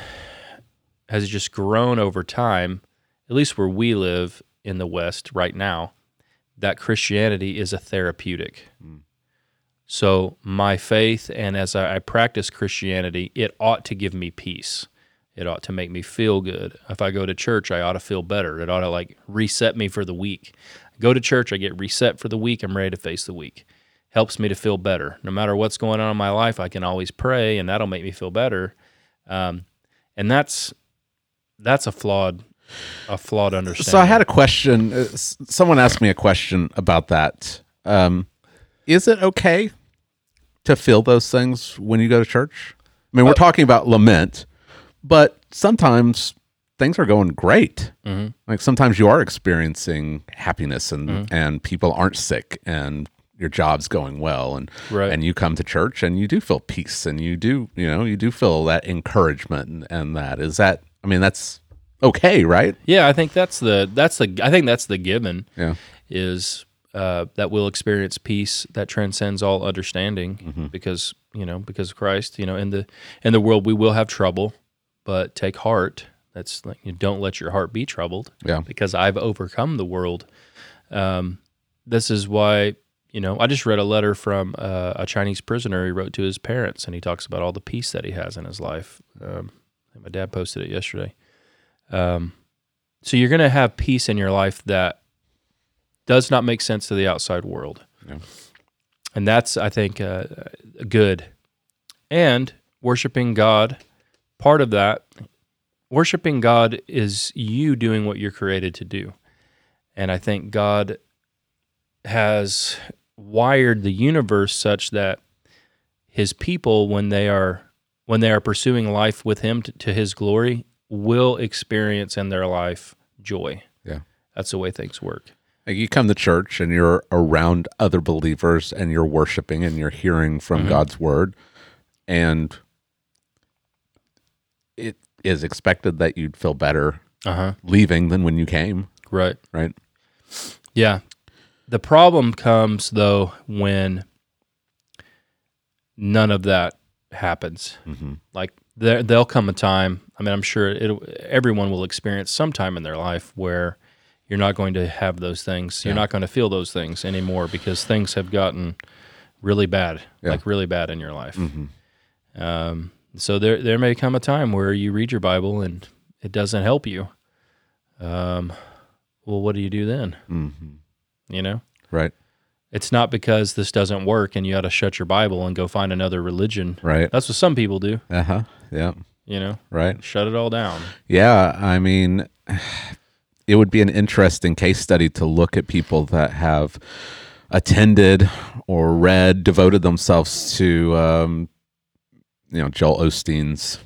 has just grown over time, at least where we live in the West right now, that Christianity is a therapeutic. So my faith, and as I, I practice Christianity, it ought to give me peace. It ought to make me feel good. If I go to church, I ought to feel better. It ought to like reset me for the week. I Go to church, I get reset for the week. I'm ready to face the week helps me to feel better. No matter what's going on in my life, I can always pray, and that'll make me feel better. Um, and that's that's a flawed a flawed understanding. So I had a question. Uh, Someone asked me a question about that. Um, is it okay to feel those things when you go to church? I mean, we're talking about lament, but sometimes things are going great. Mhm. Like sometimes you are experiencing happiness, and and people aren't sick, and your job's going well, and Right. and you come to church, and you do feel peace, and you do you know you do feel that encouragement, and, and that is that. I mean, that's okay, right? yeah, I think that's the that's the I think that's the given Yeah. is uh, that we'll experience peace that transcends all understanding Mm-hmm. because you know because of Christ. You know, in the in the world we will have trouble, but take heart. That's like you don't let your heart be troubled. Yeah. because I've overcome the world. Um, this is why you know I just read a letter from uh, a Chinese prisoner he wrote to his parents, and he talks about all the peace that he has in his life. Um, my dad posted it yesterday. Um, so you're going to have peace in your life that does not make sense to the outside world, Yeah. and that's I think uh, good. And worshiping God, part of that worshiping God is you doing what you're created to do. And I think God has wired the universe such that his people when they are when they are pursuing life with him to, to his glory will experience in their life joy. Yeah. That's the way things work. You come to church and you're around other believers and you're worshiping and you're hearing from mm-hmm. God's word and it is expected that you'd feel better Uh-huh. leaving than when you came, Right. right? Yeah. The problem comes though when none of that happens. Mhm. Like there, there'll come a time. I mean, I'm sure it. Everyone will experience some time in their life where you're not going to have those things. You're Yeah. not going to feel those things anymore because things have gotten really bad, Yeah. like really bad in your life. Mhm. Um, so there, there may come a time where you read your Bible and it doesn't help you. Um, well, what do you do then? Mhm. You know. Right. It's not because this doesn't work and you got to shut your Bible and go find another religion. Right. That's what some people do, Uh-huh. Yeah. you know, Right. shut it all down. Yeah, I mean, it would be an interesting case study to look at people that have attended or read, devoted themselves to, um, you know, Joel Osteen's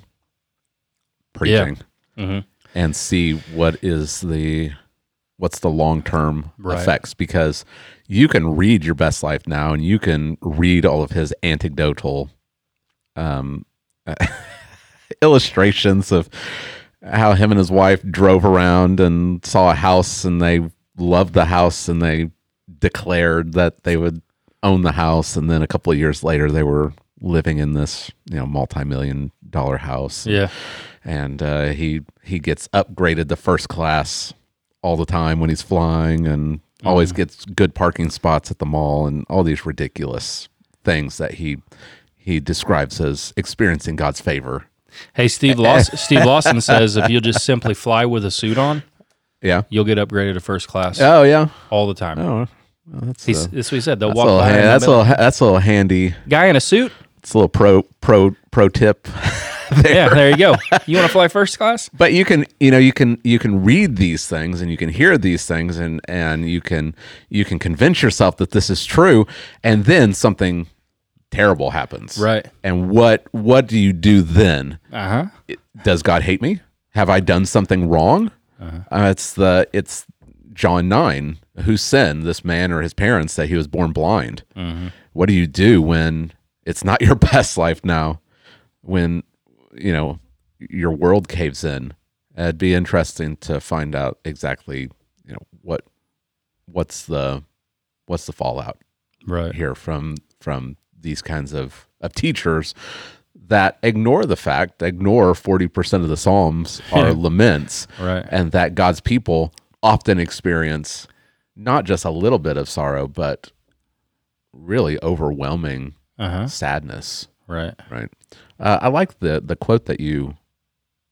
preaching hmm and see what is the what's the long term Right. effects because you can read your best life now and you can read all of his anecdotal um illustrations of how him and his wife drove around and saw a house and they loved the house and they declared that they would own the house. And then a couple of years later they were living in this you know multi-million dollar house Yeah. and uh, he he gets upgraded to first class all the time when he's flying, and always gets good parking spots at the mall, and all these ridiculous things that he he describes as experiencing God's favor. Hey, Steve Lawson, Steve Lawson says if you'll just simply fly with a suit on, Yeah. you'll get upgraded to first class Oh yeah. all the time. Oh, well, that's uh, that's what he said. They'll that's a walk little, by. ha- that's a little, that's a little handy. guy in a suit. It's a little pro pro pro tip. Yeah, there you go. You want to fly first class? but you can you know you can you can read these things and you can hear these things and and you can you can convince yourself that this is true and then something terrible happens Right. and what what do you do then Uh huh. It- does god hate me have i done something wrong uh, it's the it's john 9 who sinned this man or his parents that he was born blind what do you do when it's not your best life now when you know your world caves in it'd be interesting to find out exactly you know what what's the what's the fallout Right. here from from these kinds of of teachers that ignore the fact ignore 40% of the psalms are laments Right. and that god's people often experience not just a little bit of sorrow but really overwhelming Uh huh. sadness Right. right uh, i like the the quote that you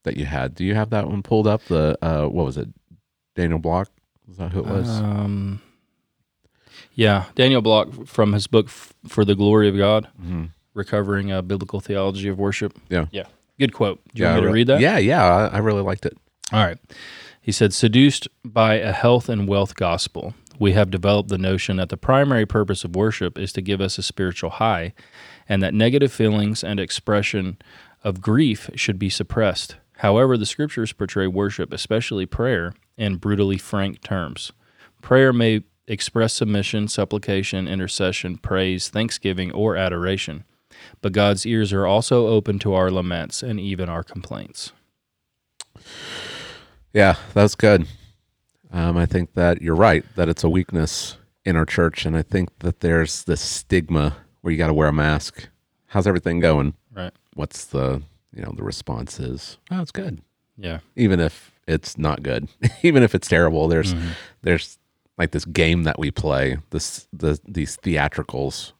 that you had do you have that one pulled up the uh what was it daniel block was that who it was Um. Yeah, Daniel Block from his book "For the Glory of God: Mhm. Recovering a Biblical Theology of Worship." Yeah. Yeah. Good quote. Do you yeah want me to re- read that? yeah yeah I, I really liked it All right. He said, seduced by a health and wealth gospel, we have developed the notion that the primary purpose of worship is to give us a spiritual high, and that negative feelings and expression of grief should be suppressed. However, the scriptures portray worship, especially prayer, in brutally frank terms. Prayer may express submission, supplication, intercession, praise, thanksgiving, or adoration. But God's ears are also open to our laments and even our complaints. Yeah, that's good. Um, I think that you're right that it's a weakness in our church, and I think that there's this stigma where you got to wear a mask. How's everything going? Right. What's the you know the response is? Oh, it's good, Yeah. even if it's not good, even if it's terrible. There's Mm-hmm. there's like this game that we play, this the these theatricals.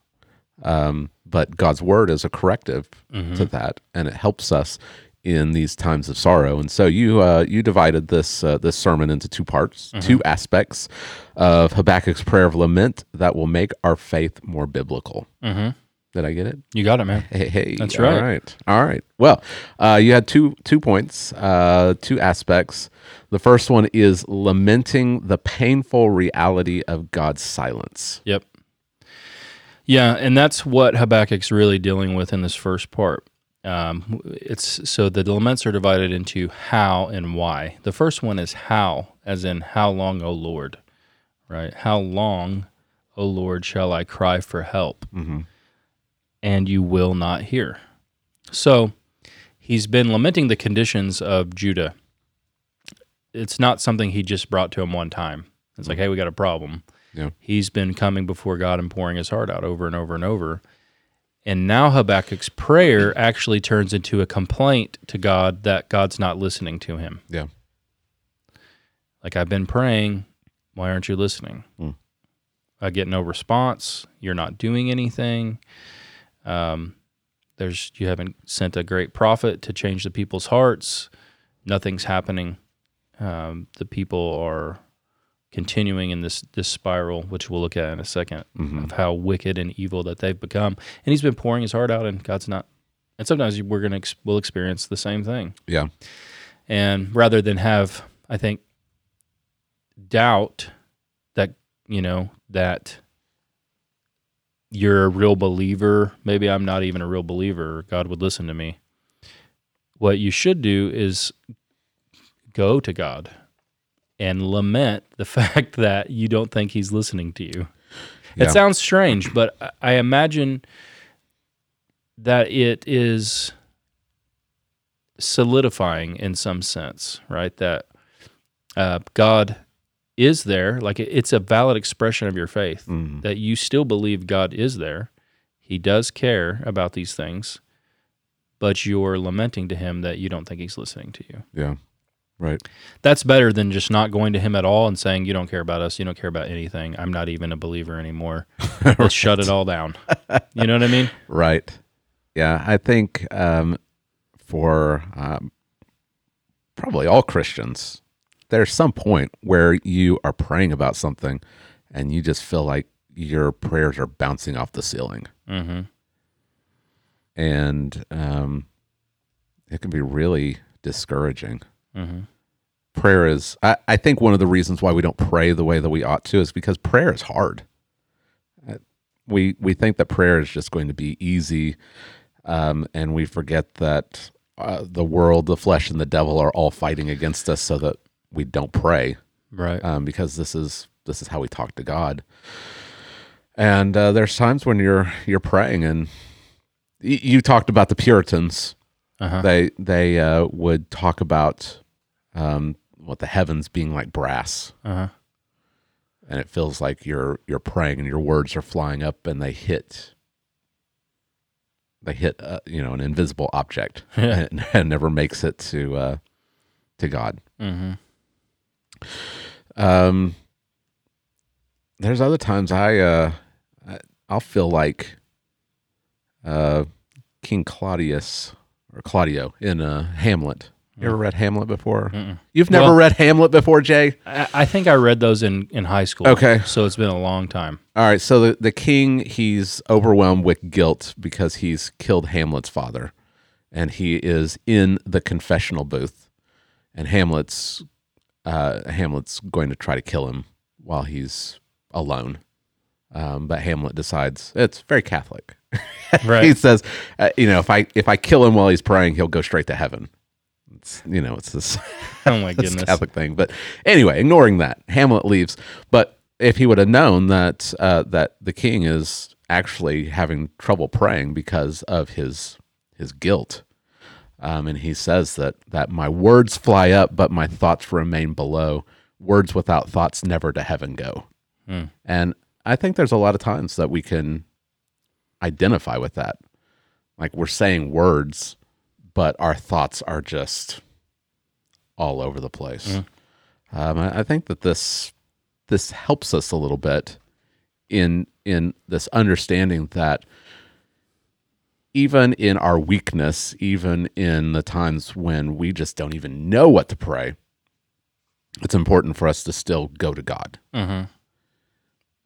Um, but God's word is a corrective Mm-hmm. to that, and it helps us in these times of sorrow. And so you uh, you divided this uh, this sermon into two parts, Mm-hmm. two aspects of Habakkuk's prayer of lament that will make our faith more biblical. Mm-hmm. Did I get it? You got it, man. Hey, hey, That's all right. right, all right. Well, uh, you had two two points, uh, two aspects. The first one is lamenting the painful reality of God's silence. Yep. Yeah, and that's what Habakkuk's really dealing with in this first part. Um, it's so the laments are divided into how and why. The first one is how, as in how long, O Lord, right? How long, O Lord, shall I cry for help, and you will not hear? So he's been lamenting the conditions of Judah. It's not something he just brought to him one time. It's like, hey, we got a problem Yeah, he's been coming before God and pouring his heart out over and over and over. And now Habakkuk's prayer actually turns into a complaint to God that God's not listening to him. yeah, Like, I've been praying. Why aren't you listening? Hmm. I get no response. You're not doing anything. Um, there's you haven't sent a great prophet to change the people's hearts. Nothing's happening. Um, the people are continuing in this this spiral, which we'll look at in a 2nd mm-hmm. of how wicked and evil that they've become. And he's been pouring his heart out, and God's not. And sometimes we're gonna ex- we'll experience the same thing. yeah, And rather than have, I think, doubt that you know that you're a real believer, maybe I'm not even a real believer. God would listen to me. what you should do is go to God and lament the fact that you don't think He's listening to you. Yeah. It sounds strange, but I- imagine that it is solidifying in some sense, right? That uh, God is there. Like it's a valid expression of your faith Mhm. that you still believe God is there. He does care about these things, but you're lamenting to Him that you don't think He's listening to you. Yeah. Right. That's better than just not going to Him at all and saying, You don't care about us. You don't care about anything. I'm not even a believer anymore. Let's shut it all down. You know what I mean? Right. Yeah, I think um, for um, probably all Christians, there's some point where you are praying about something and you just feel like your prayers are bouncing off the ceiling. Mm-hmm. And um, it can be really discouraging. Mm-hmm. Prayer is, I, I think, one of the reasons why we don't pray the way that we ought to is because prayer is hard. Uh, We we think that prayer is just going to be easy, um, and we forget that uh, the world, the flesh, and the devil are all fighting against us, so that we don't pray Right. um, because this is this is how we talk to God. And uh, there's times when you're you're praying, and y- you talked about the Puritans. Uh-huh. They they uh, would talk about um, what the heavens being like brass, Uh-huh. and it feels like you're you're praying, and your words are flying up, and they hit they hit uh, you know an invisible object, Yeah. and, and never makes it to uh, to God. Mm-hmm. Um, there's other times I uh, I'll feel like uh, King Claudius or Claudio in uh, Hamlet. You ever read Hamlet before? Mm-mm. You've never Well- read Hamlet before, Jay? I, I think I read those in, in high school. Okay. So it's been a long time. All right. So the, the king, he's overwhelmed with guilt because he's killed Hamlet's father. And he is in the confessional booth. And Hamlet's uh, Hamlet's going to try to kill him while he's alone. Um, but Hamlet decides it's very Catholic. Right. he says, uh, you know, if I if I kill him while he's praying, he'll go straight to heaven. It's you know, it's this oh my goodness. Catholic thing. But anyway, ignoring that, Hamlet leaves. But if he would have known that uh, that the king is actually having trouble praying because of his his guilt, um, and he says that that my words fly up, but my thoughts remain below. Words without thoughts never to heaven go. Hmm. And I think there's a lot of times that we can identify with that. Like we're saying words, but our thoughts are just all over the place. Mm. Um, I, I think that this this helps us a little bit in in this understanding that even in our weakness, even in the times when we just don't even know what to pray, it's important for us to still go to God. Mm-hmm.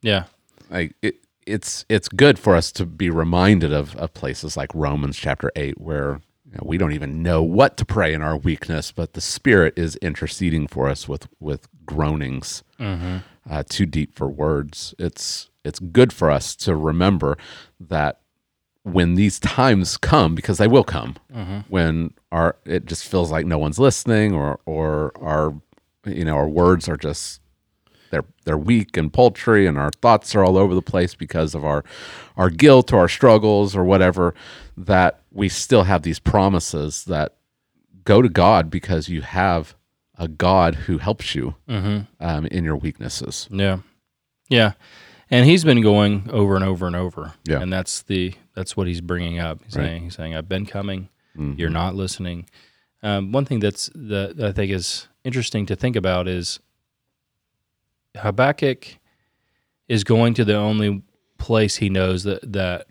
Yeah. Like it, it's it's good for us to be reminded of, of places like Romans chapter eight, where we don't even know what to pray in our weakness, but the Spirit is interceding for us with with groanings Mm-hmm. uh, too deep for words. It's it's good for us to remember that when these times come, because they will come, Mm-hmm. when our it just feels like no one's listening, or or our you know our words are just they're they're weak and paltry, and our thoughts are all over the place because of our our guilt or our struggles or whatever. That we still have these promises that go to God because you have a God who helps you Mm-hmm. um, in your weaknesses. Yeah. Yeah. And he's been going over and over and over. Yeah. And that's the that's what he's bringing up. He's Right. saying he's saying I've been coming. Mhm. You're not listening. Um, one thing that's that I think is interesting to think about is Habakkuk is going to the only place he knows that that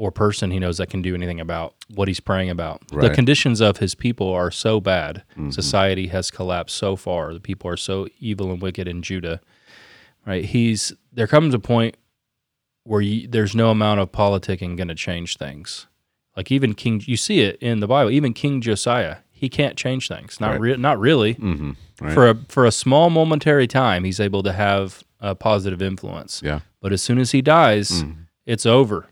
or person he knows that can do anything about what he's praying about. The conditions of his people are so bad. Mhm. Society has collapsed so far. The people are so evil and wicked in Judah. Right? He's there comes a point where you, there's no amount of politicking going to change things. Like even King, you see it in the Bible. Even King Josiah, he can't change things. Not Right. re- not really. Mhm. Right. For a for a small momentary time, he's able to have a positive influence. yeah. But as soon as he dies, Mhm. it's over.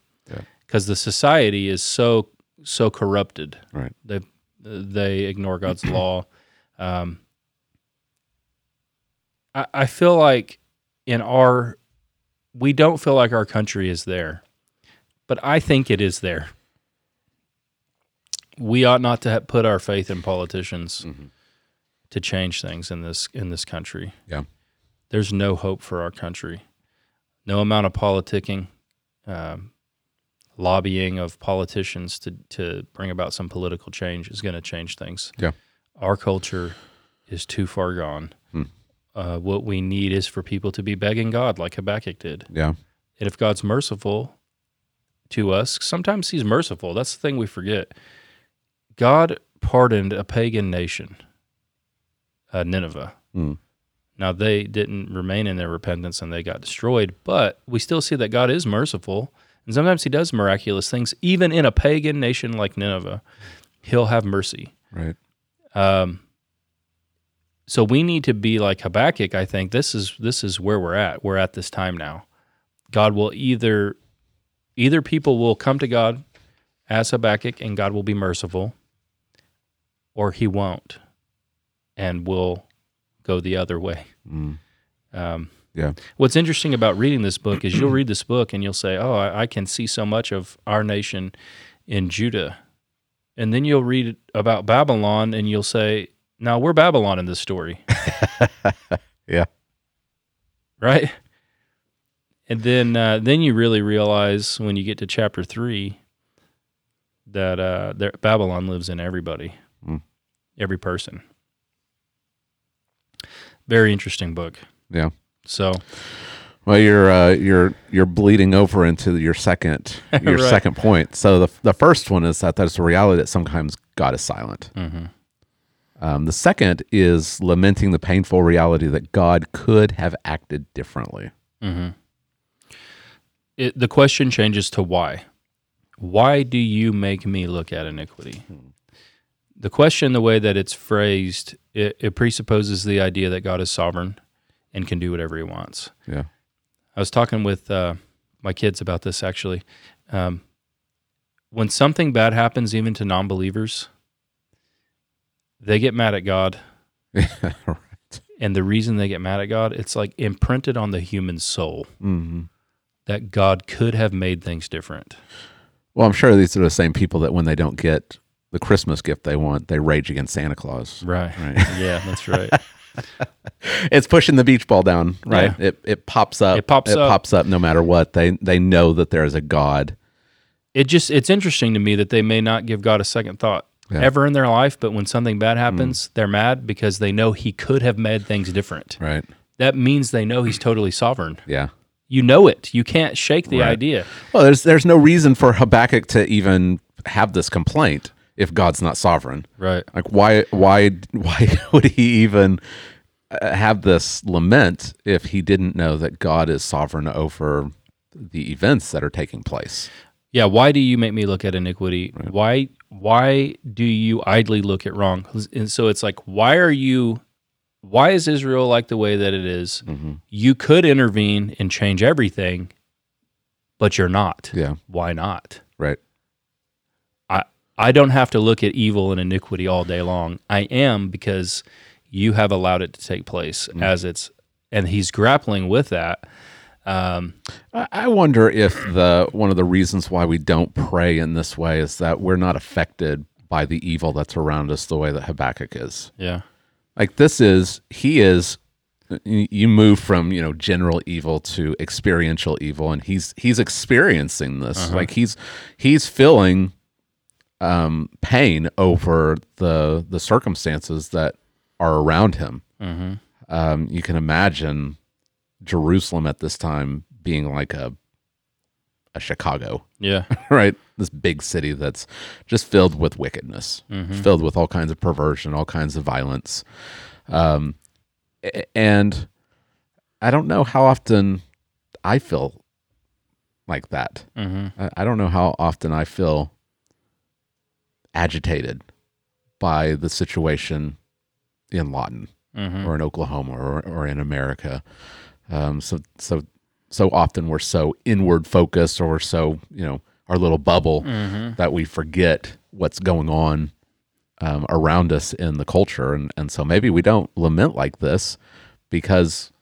Because the society is so so corrupted. Right. They they ignore God's law. Um, I, I feel like in our, we don't feel like our country is there, but I think it is there. We ought not to put our faith in politicians to change things in this in this country. Yeah. There's no hope for our country. No amount of politicking, um, lobbying of politicians to to bring about some political change is going to change things. Yeah. Our culture is too far gone. Hmm. Uh, what we need is for people to be begging God, like Habakkuk did. Yeah. And if God's merciful to us, sometimes He's merciful. That's the thing we forget. God pardoned a pagan nation, uh, Nineveh. Hmm. Now, they didn't remain in their repentance and they got destroyed, but we still see that God is merciful. And sometimes He does miraculous things, even in a pagan nation like Nineveh. He'll have mercy. Right. Um, so we need to be like Habakkuk. I think this is this is where we're at. We're at this time now. God will either either people will come to God as Habakkuk and God will be merciful, or He won't, and will go the other way. Mm. Um, Yeah. What's interesting about reading this book is you'll read this book and you'll say, "Oh, I, I can see so much of our nation in Judah," and then you'll read about Babylon and you'll say, "Now we're Babylon in this story." Yeah. right? And then uh, then you really realize when you get to chapter three that uh, there, Babylon lives in everybody, Mm. every person. Very interesting book. Yeah. So Well, you're uh, you're you're bleeding over into your second your Right. second point. So the the first one is that there's a reality that sometimes God is silent. mhm. Um, the second is lamenting the painful reality that God could have acted differently. Mm-hmm. It, the question changes to why. Why do you make me look at iniquity? The question, the way that it's phrased, it, it presupposes the idea that God is sovereign and can do whatever he wants. Yeah. I was talking with uh, my kids about this actually. Um, when something bad happens, even to non believers, they get mad at God. right. And the reason they get mad at God, it's like imprinted on the human soul hmm that God could have made things different. Well, I'm sure these are the same people that when they don't get the Christmas gift they want, they rage against Santa Claus. Right. Right. Yeah, that's right. it's pushing the beach ball down, right? Yeah. It it pops up. It pops it up. pops up no matter what. They they know that there is a God. it just it's interesting to me that they may not give God a second thought Yeah. Mm. ever in their life, but when something bad happens, they're mad because they know he could have made things different. Right. That means they know he's totally sovereign. Yeah. You know it. You can't shake the Right. idea. Well, there's there's no reason for Habakkuk to even have this complaint if God's not sovereign. Right. Like why why why would he even uh, have this lament if he didn't know that God is sovereign over the events that are taking place? Yeah, why do you make me look at iniquity? Why why do you idly look at wrong? And so it's like why are you why is Israel like the way that it is? Mm-hmm. You could intervene and change everything, but you're not. Yeah. Why not? Right. I don't have to look at evil and iniquity all day long. I am because you have allowed it to take place Mm. as it's and he's grappling with that. Um, I I wonder if the one of the reasons why we don't pray in this way is that we're not affected by the evil that's around us the way that Habakkuk is. yeah. Like this is he is you move from, you know, general evil to experiential evil and he's he's experiencing this. Like he's he's feeling um pain over the the circumstances that are around him. hmm Um you can imagine Jerusalem at this time being like a a Chicago Yeah. right? This big city that's just filled with wickedness, Mhm. filled with all kinds of perversion, all kinds of violence. Um, and I don't know how often I feel like that. hmm I, I don't know how often I feel agitated by the situation in Lawton hmm or in Oklahoma or, or in America. Um, so so so often we're so inward focused or we're so you know our little bubble hmm that we forget what's going on um, around us in the culture, and and so maybe we don't lament like this because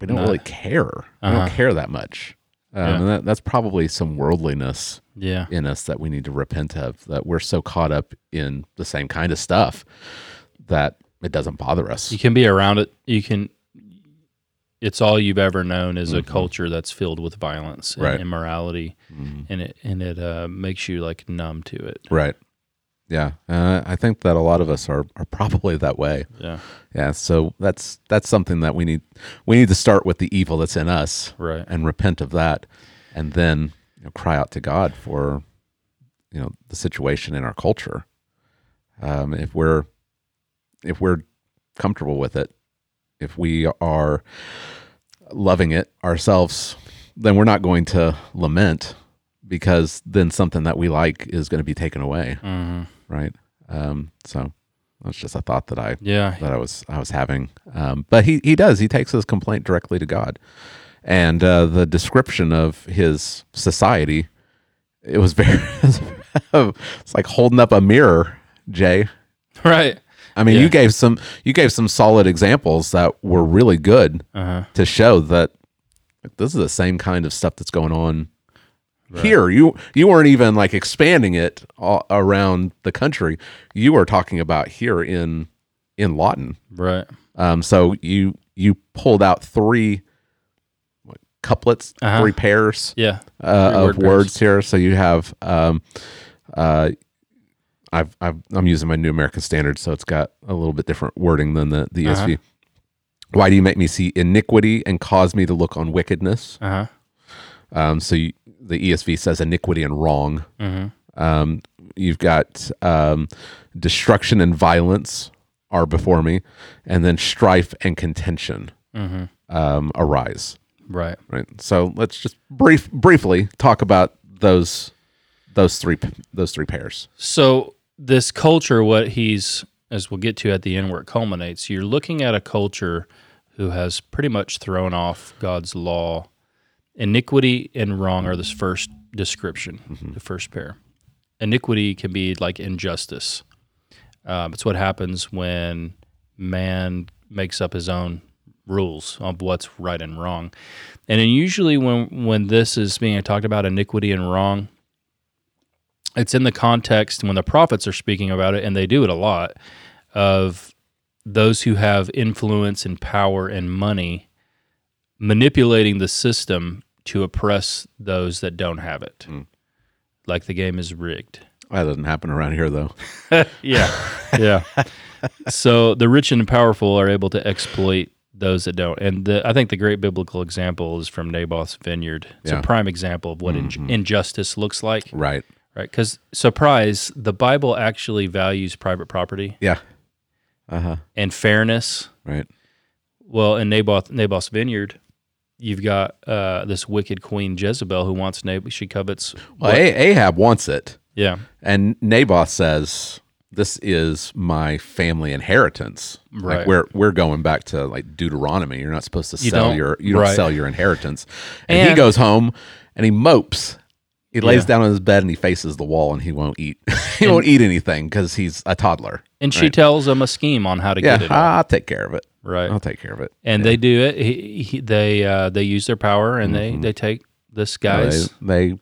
we don't No. really care. We Uh-huh. don't care that much. Um, Yeah. and that, that's probably some worldliness Yeah. in us that we need to repent of. That we're so caught up in the same kind of stuff that it doesn't bother us. You can be around it. You can. It's all you've ever known is a Mhm. culture that's filled with violence and Right. immorality, Mhm. and it and it uh, makes you like numb to it. Right. Yeah. Uh, I think that a lot of us are, are probably that way. Yeah. Yeah. So that's that's something that we need we need to start with the evil that's in us Right. and repent of that, and then you know, cry out to God for you know the situation in our culture. Um, if we're if we're comfortable with it, if we are loving it ourselves, then we're not going to lament because then something that we like is going to be taken away, hmm right? Um, so that's just a thought that I Yeah. that I was I was having. Um, but he he does he takes his complaint directly to God, and uh, the description of his society, it was very it's like holding up a mirror, Jay. Right. I mean, Yeah. you gave some you gave some solid examples that were really good Uh huh. to show that this is the same kind of stuff that's going on Right. here. You you weren't even like expanding it all around the country. You were talking about here in in Lawton. Right. Um, so you you pulled out three what, couplets, Uh-huh. three pairs Yeah. uh, Three of word words here. So you have um, uh, I've, I've I'm using my New American Standard, so it's got a little bit different wording than the the Uh-huh. ESV. Why do you make me see iniquity and cause me to look on wickedness? Uh huh. Um, so you, the ESV says iniquity and wrong. hmm Um, you've got um, destruction and violence are before me, and then strife and contention hmm um, arise. Right. Right. So let's just brief briefly talk about those those three those three pairs. So this culture, what he's as we'll get to at the end where it culminates, you're looking at a culture who has pretty much thrown off God's law. Iniquity and wrong are this first description, the first pair. Iniquity can be like injustice. Um, it's what happens when man makes up his own rules of what's right and wrong. And then usually when when this is being talked about iniquity and wrong, it's in the context when the prophets are speaking about it, and they do it a lot, of those who have influence and power and money manipulating the system to oppress those that don't have it. Mm. Like the game is rigged. That doesn't happen around here though. Yeah. yeah. So the rich and powerful are able to exploit those that don't. And the, I think the great biblical example is from Naboth's vineyard. It's Yeah. a prime example of what Mhm. injustice looks like. Right. Right. Because, surprise, the Bible actually values private property Yeah. Uh huh. and fairness. Right. Well, in Naboth, Naboth's vineyard, you've got uh, this wicked queen Jezebel who wants Naboth. She covets. Well, what- Ahab wants it, yeah. and Naboth says, "This is my family inheritance." Right. Like we're we're going back to like Deuteronomy. You're not supposed to You sell your you don't right. sell your inheritance. And, he goes home and he mopes. He lays Yeah. down on his bed and he faces the wall and he won't eat. he won't eat anything because he's a toddler. And she tells him a scheme on how to Yeah, get it. all. I'll take care of it. Right. I'll take care of it. and they do it. He, he, they uh, they use their power and they they take this guy's Mm-hmm. They, they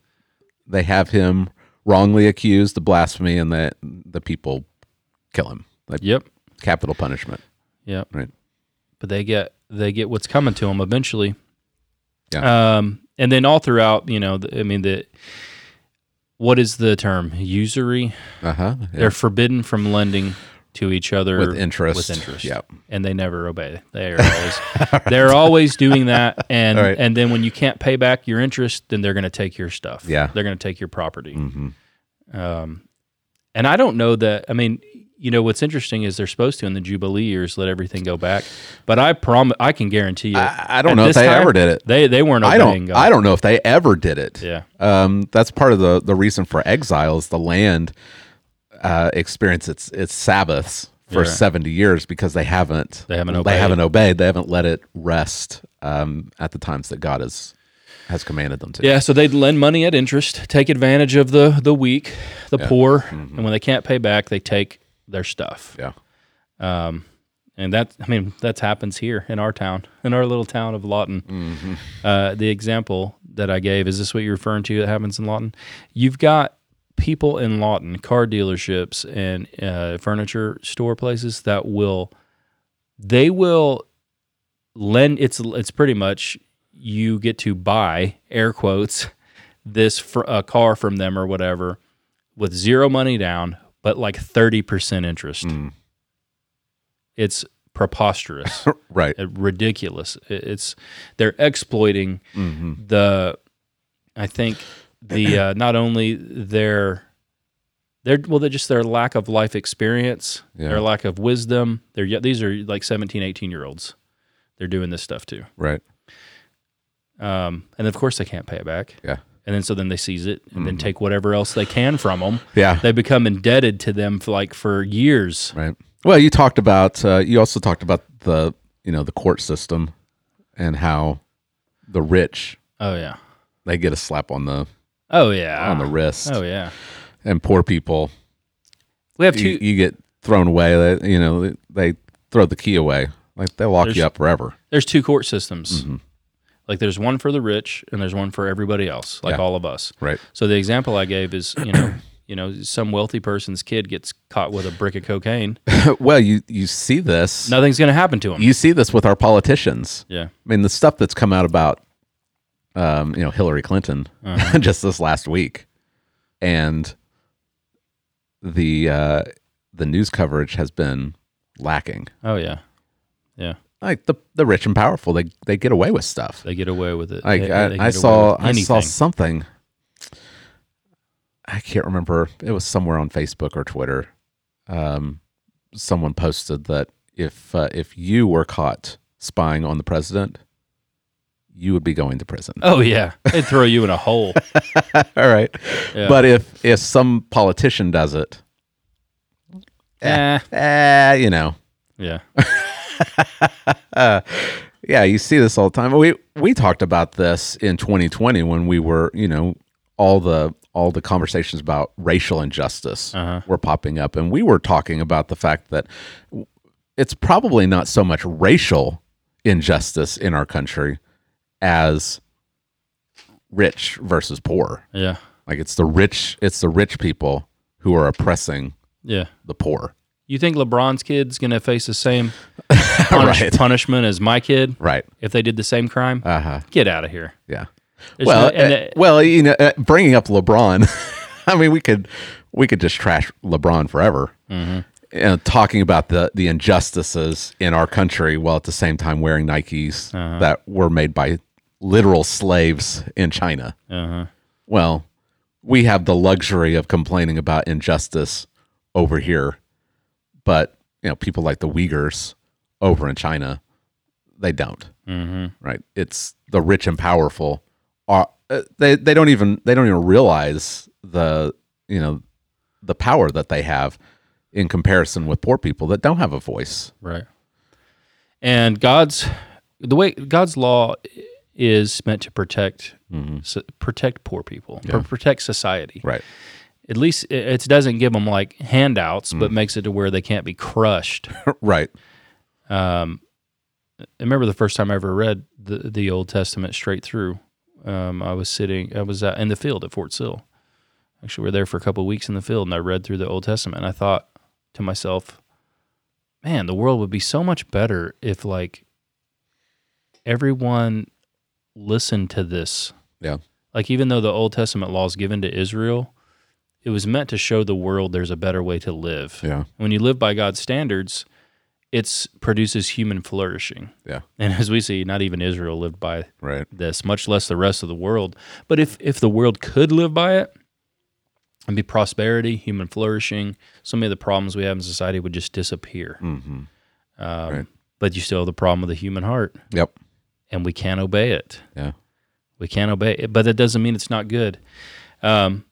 they have him wrongly accused of blasphemy, and the the people kill him. Like yep capital punishment. yep Right. but they get they get what's coming to them eventually Yeah. um and then all throughout you know the, i mean the what is the term usury Uh huh. they're forbidden from lending to each other with interest. with interest Yep. and they never obey they are always they're always doing that and right. and then when you can't pay back your interest then they're going to take your stuff Yeah. they're going to take your property hmm Um, and I don't know that. I mean, you know, what's interesting is they're supposed to in the Jubilee years let everything go back, but I promise, I can guarantee you, I, I don't know if they time, ever did it. They they weren't I don't. God. I don't know if they ever did it. Yeah, Um, that's part of the the reason for exile is the land uh, experience its its Sabbaths for Yeah. seventy years because they haven't They haven't they obeyed. haven't obeyed. They haven't let it rest um, at the times that God has has commanded them to. Yeah, so they'd lend money at interest, take advantage of the the weak, the poor, and when they can't pay back, they take their stuff. Yeah. Um, and that I mean that happens here in our town, in our little town of Lawton. Uh, the example that I gave is this what you're referring to that happens in Lawton? You've got people in Lawton, car dealerships and uh, furniture store places that will they will lend. It's it's pretty much you get to buy air quotes this fr- a car from them or whatever with zero money down, but like thirty percent interest. It's preposterous, Right. ridiculous. It's they're exploiting Mm-hmm. the. I think the uh, not only their their well, they're just their lack of life experience, Yeah. their lack of wisdom. They're these are like 17, 18 year olds. They're doing this stuff too. Right. Um, and of course they can't pay it back. Yeah. And then so then they seize it and then take whatever else they can from them. Yeah. They become indebted to them for like for years. Right. Well, you talked about. Uh, you also talked about the you know the court system and how the rich Oh yeah. they get a slap on the Oh yeah. on the wrist, Oh yeah. and poor people We have you, two. you get thrown away. They, you know they, they throw the key away. Like they lock There's- you up forever. there's two court systems. Mm-hmm. Like there's one for the rich and there's one for everybody else, like Yeah. all of us. Right. So the example I gave is, you know, you know, some wealthy person's kid gets caught with a brick of cocaine. well, you you see this. Nothing's going to happen to him. You see this with our politicians. yeah. I mean, the stuff that's come out about, um, you know, Hillary Clinton Uh-huh. just this last week, and the uh, the news coverage has been lacking. Oh yeah. Yeah. Like the the rich and powerful, they they get away with stuff. They get away with it. Like They- I, they I saw I saw something. I can't remember. It was somewhere on Facebook or Twitter. Um, someone posted that if uh, if you were caught spying on the president, you would be going to prison. Oh yeah. They'd throw you in a hole. All right. Yeah. But if if some politician does it, Eh. eh, you know, Yeah. uh, yeah, you see this all the time. We we talked about this in 2020 when we were, you know, all the all the conversations about racial injustice Uh-huh. were popping up, and we were talking about the fact that it's probably not so much racial injustice in our country as rich versus poor. Yeah. Like it's the rich, it's the rich people who are oppressing Yeah. the poor. You think LeBron's kid's going to face the same punish- Right. punishment as my kid Right. if they did the same crime? Uh huh. Get out of here. Yeah. There's well, no- uh, the- well, you know, uh, bringing up LeBron, I mean, we could we could just trash LeBron forever, Mm-hmm. and talking about the the injustices in our country, while at the same time wearing Nikes Uh-huh. that were made by literal slaves in China. uh-huh. Well, we have the luxury of complaining about injustice over here, but you know, people like the Uyghurs over in China, they don't hmm right? It's the rich and powerful are uh, they they don't even they don't even realize the you know the power that they have in comparison with poor people that don't have a voice. Right. And God's the way God's law is meant to protect s- protect poor people, pr- protect society. Right. At least it, it doesn't give them like handouts, but makes it to where they can't be crushed. right. Um, I remember the first time I ever read the the Old Testament straight through. Um, I was sitting, I was uh, in the field at Fort Sill. Actually, we were there for a couple of weeks in the field, and I read through the Old Testament. And I thought to myself, "Man, the world would be so much better if like everyone listened to this. Yeah. Like, even though the Old Testament law is given to Israel, it was meant to show the world there's a better way to live. Yeah. When you live by God's standards, it produces human flourishing. Yeah. And as we see, not even Israel lived by Right. this, much less the rest of the world. But if if the world could live by it and be prosperity, human flourishing, so many of the problems we have in society would just disappear. Mhm. Um, Right. But you still have the problem of the human heart, Yep. And we can't obey it. Yeah. We can't obey it, but that doesn't mean it's not good. Um,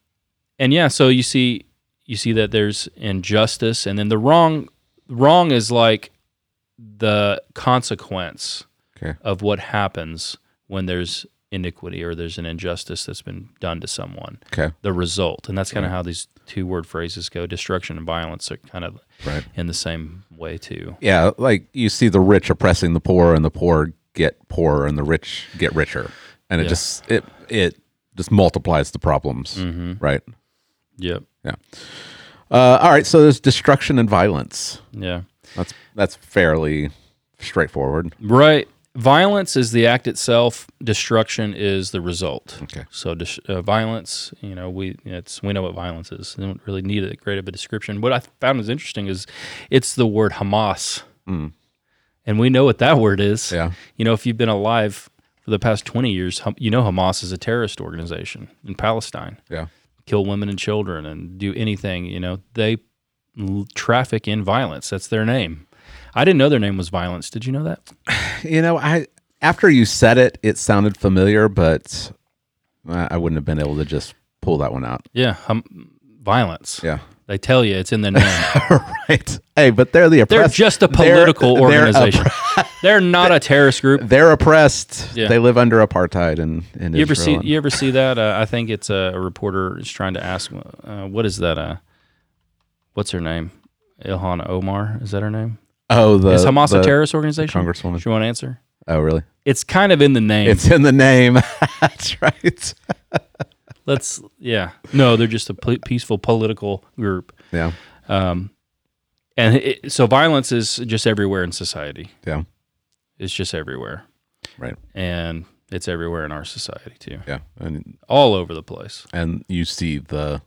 and yeah, so you see, you see that there's injustice, and then the wrong, wrong is like the consequence Okay. of what happens when there's iniquity or there's an injustice that's been done to someone. Okay. The result, and that's kind of how these two word phrases go: destruction and violence are kind of Right. in the same way too. Yeah, like you see the rich oppressing the poor, and the poor get poorer, and the rich get richer, and it Yeah. just it it just multiplies the problems, right? Yep. Yeah. Uh, all right, so there's destruction and violence. Yeah. That's that's fairly straightforward. Right. Violence is the act itself. Destruction is the result. Okay. So uh, violence, you know, we it's we know what violence is. We don't really need a great of a description. What I found was interesting is it's the word Hamas, and we know what that word is. Yeah. You know, if you've been alive for the past twenty years, you know Hamas is a terrorist organization in Palestine. Yeah. Kill women and children and do anything. You know, they traffic in violence. That's their name. I didn't know their name was violence. Did you know that? You know, I after you said it, it sounded familiar, but I I wouldn't have been able to just pull that one out. Yeah, hum, violence. Yeah. They tell you it's in their name. right. Hey, but they're the oppressed. They're just a they're- political they're organization. They're not a terrorist group. They're oppressed. Yeah. They live under apartheid in, in You ever see? Israel. You ever see that? Uh, I think it's a, a reporter is trying to ask, uh, what is that? Uh, what's her name? Ilhan Omar. Is that her name? oh, the is Hamas the a terrorist organization? congresswoman. Do you want to answer? Oh, really? It's kind of in the name. It's in the name. That's right. Let's. Yeah. No, they're just a peaceful political group. Yeah. Um, and it, so violence is just everywhere in society. Yeah. It's just everywhere, Right. and it's everywhere in our society too, Yeah. And all over the place. and you see the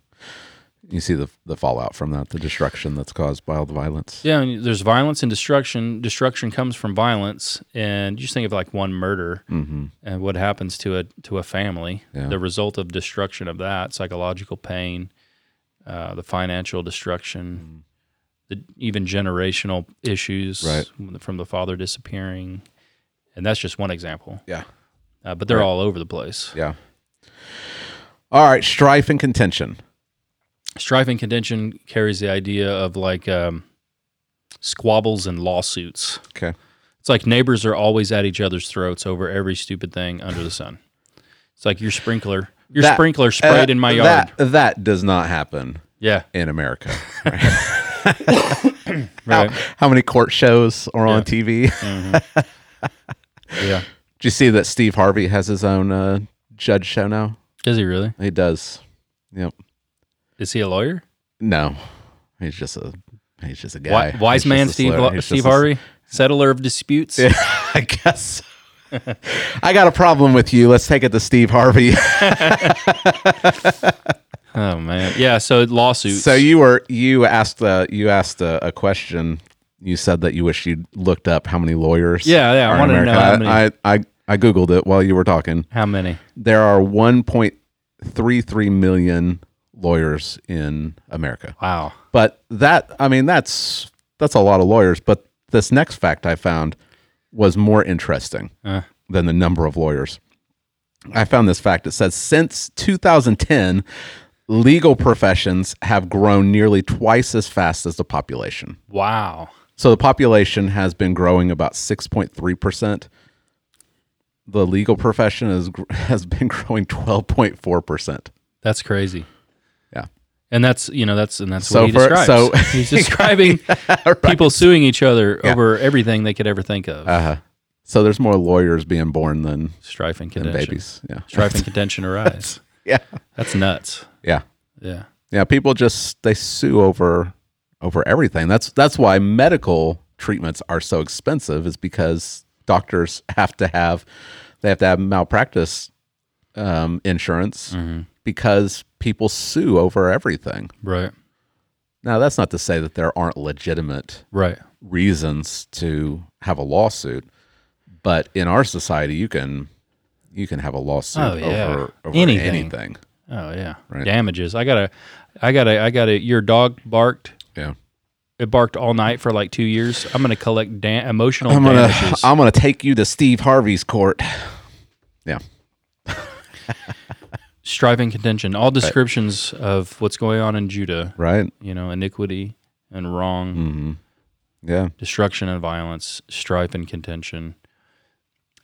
you see the the fallout from that, the destruction that's caused by all the violence. Yeah, and there's violence and destruction. Destruction comes from violence, and you just think of like one murder Mm-hmm. and what happens to a to a family. Yeah. The result of destruction of that, psychological pain, uh, the financial destruction, the even generational issues Right. from the father disappearing, and that's just one example. Yeah. Uh, but they're Right. all over the place. Yeah. All right, strife and contention. Strife and contention carries the idea of like um, squabbles and lawsuits. Okay. It's like neighbors are always at each other's throats over every stupid thing under the sun. It's like your sprinkler, your That- sprinkler sprayed Uh, in my yard. That that does not happen yeah, in America. right. How many court shows are on TV? Yeah. Did you see that Steve Harvey has his own uh, judge show now? Does he really? He does. Yep. Is he a lawyer? No, he's just a he's just a guy. wise He's man, Steve Steve just a- Harvey, settler of disputes. Yeah, I guess. I got a problem with you. Let's take it to Steve Harvey. Oh man, yeah. So lawsuits. so you were you asked uh, you asked a, a question. You said that you wish you'd looked up how many lawyers. Yeah, yeah, I wanted to know how many. I, I I googled it while you were talking. how many? There are 1.33 million lawyers in America. Wow. But that I mean that's that's a lot of lawyers. But this next fact I found was more interesting Uh, than the number of lawyers. I found this fact. It says since 2010, legal professions have grown nearly twice as fast as the population. wow. So the population has been growing about 6.3 percent. The legal profession has has been growing 12.4 percent. That's crazy. Yeah. And that's you know that's and that's So what he for- describes. so- He's describing people suing each other over everything they could ever think of. Uh-huh. So there's more lawyers being born than, Strife and contention. babies. Yeah. Strife and contention arise. Yeah. That's nuts. Yeah. Yeah. Yeah, people just they sue over over everything. That's that's why medical treatments are so expensive is because doctors have to have they have to have malpractice um, insurance because people sue over everything. Right. Now, that's not to say that there aren't legitimate Right. reasons to have a lawsuit, but in our society, you can you can have a lawsuit Oh, yeah. over, over Anything. anything. Oh yeah. Right. Damages. I gotta. I gotta. I gotta. Your dog barked. Yeah. It barked all night for like two years. I'm gonna collect da- emotional I'm gonna damages. I'm gonna take you to Steve Harvey's court. Yeah. Striving contention. All descriptions of what's going on in Judah. Right. You know, iniquity and wrong, Mm-hmm. Yeah. destruction and violence, strife and contention.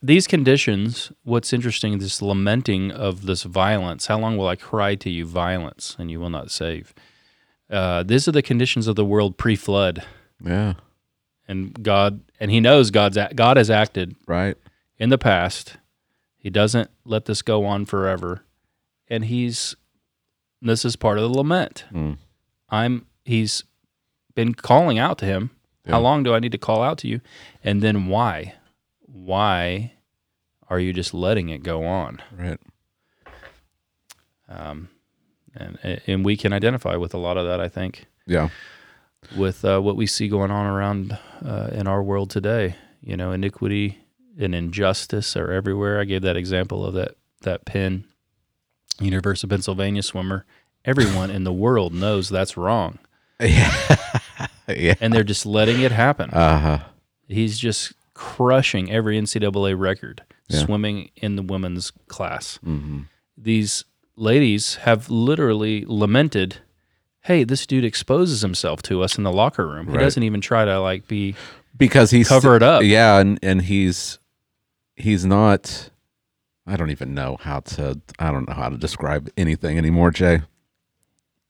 these conditions, what's interesting, is this lamenting of this violence. How long will I cry to you violence, and you will not save? Uh, these are the conditions of the world pre-flood, Yeah. and God, and He knows God's God has acted Right. in the past. He doesn't let this go on forever, and He's this is part of the lament. Mm. I'm He's been calling out to Him. Yeah. How long do I need to call out to you? And then why? Why are you just letting it go on? Right. Um, and and we can identify with a lot of that. I think Yeah. with uh, what we see going on around uh, in our world today. You know, iniquity and injustice are everywhere. I gave that example of that that Penn University of Pennsylvania swimmer. Everyone in the world knows that's wrong, Yeah. yeah. and they're just letting it happen. Uh huh. He's just crushing every NCAA record Yeah. swimming in the women's class. hmm These ladies have literally lamented, "Hey, this dude exposes himself to us in the locker room. He Right. doesn't even try to like be Because he's covered it up. Yeah, and and he's he's not. I don't even know how to. I don't know how to describe anything anymore, Jay.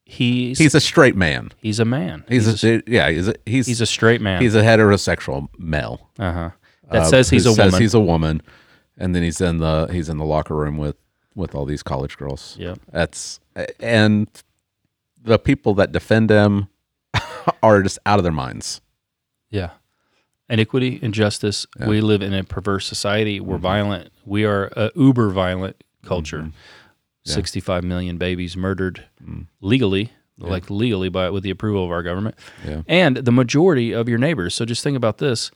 he's He's a straight man. he's a man. He's, He's, a, yeah. He's a, he's he's a straight man. he's a heterosexual male. uh-huh. That uh, says he's a says woman. He's a woman, and then he's in the he's in the locker room with with all these college girls. yeah. That's and the people that defend him are just out of their minds. Yeah. Iniquity, injustice. Yeah. We live in a perverse society. We're Mhm. violent. We are a uber violent culture. Mhm. Yeah. 65 million babies murdered Mm. legally, Yeah. like legally by with the approval of our government. Yeah. And the majority of your neighbors. So just think about this.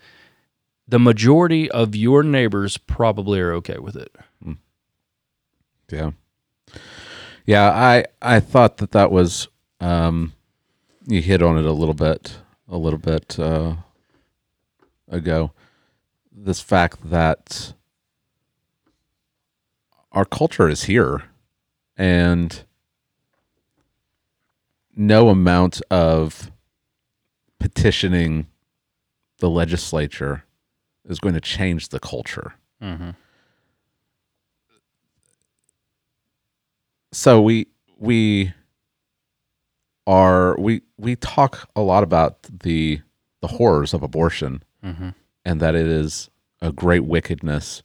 The majority of your neighbors probably are okay with it. Yeah. Yeah, I I thought that that was um you hit on it a little bit a little bit uh ago. This fact that our culture is here and no amount of petitioning the legislature is going to change the culture. Mm-hmm. so we we are we we talk a lot about the the horrors of abortion Mm-hmm. and that it is a great wickedness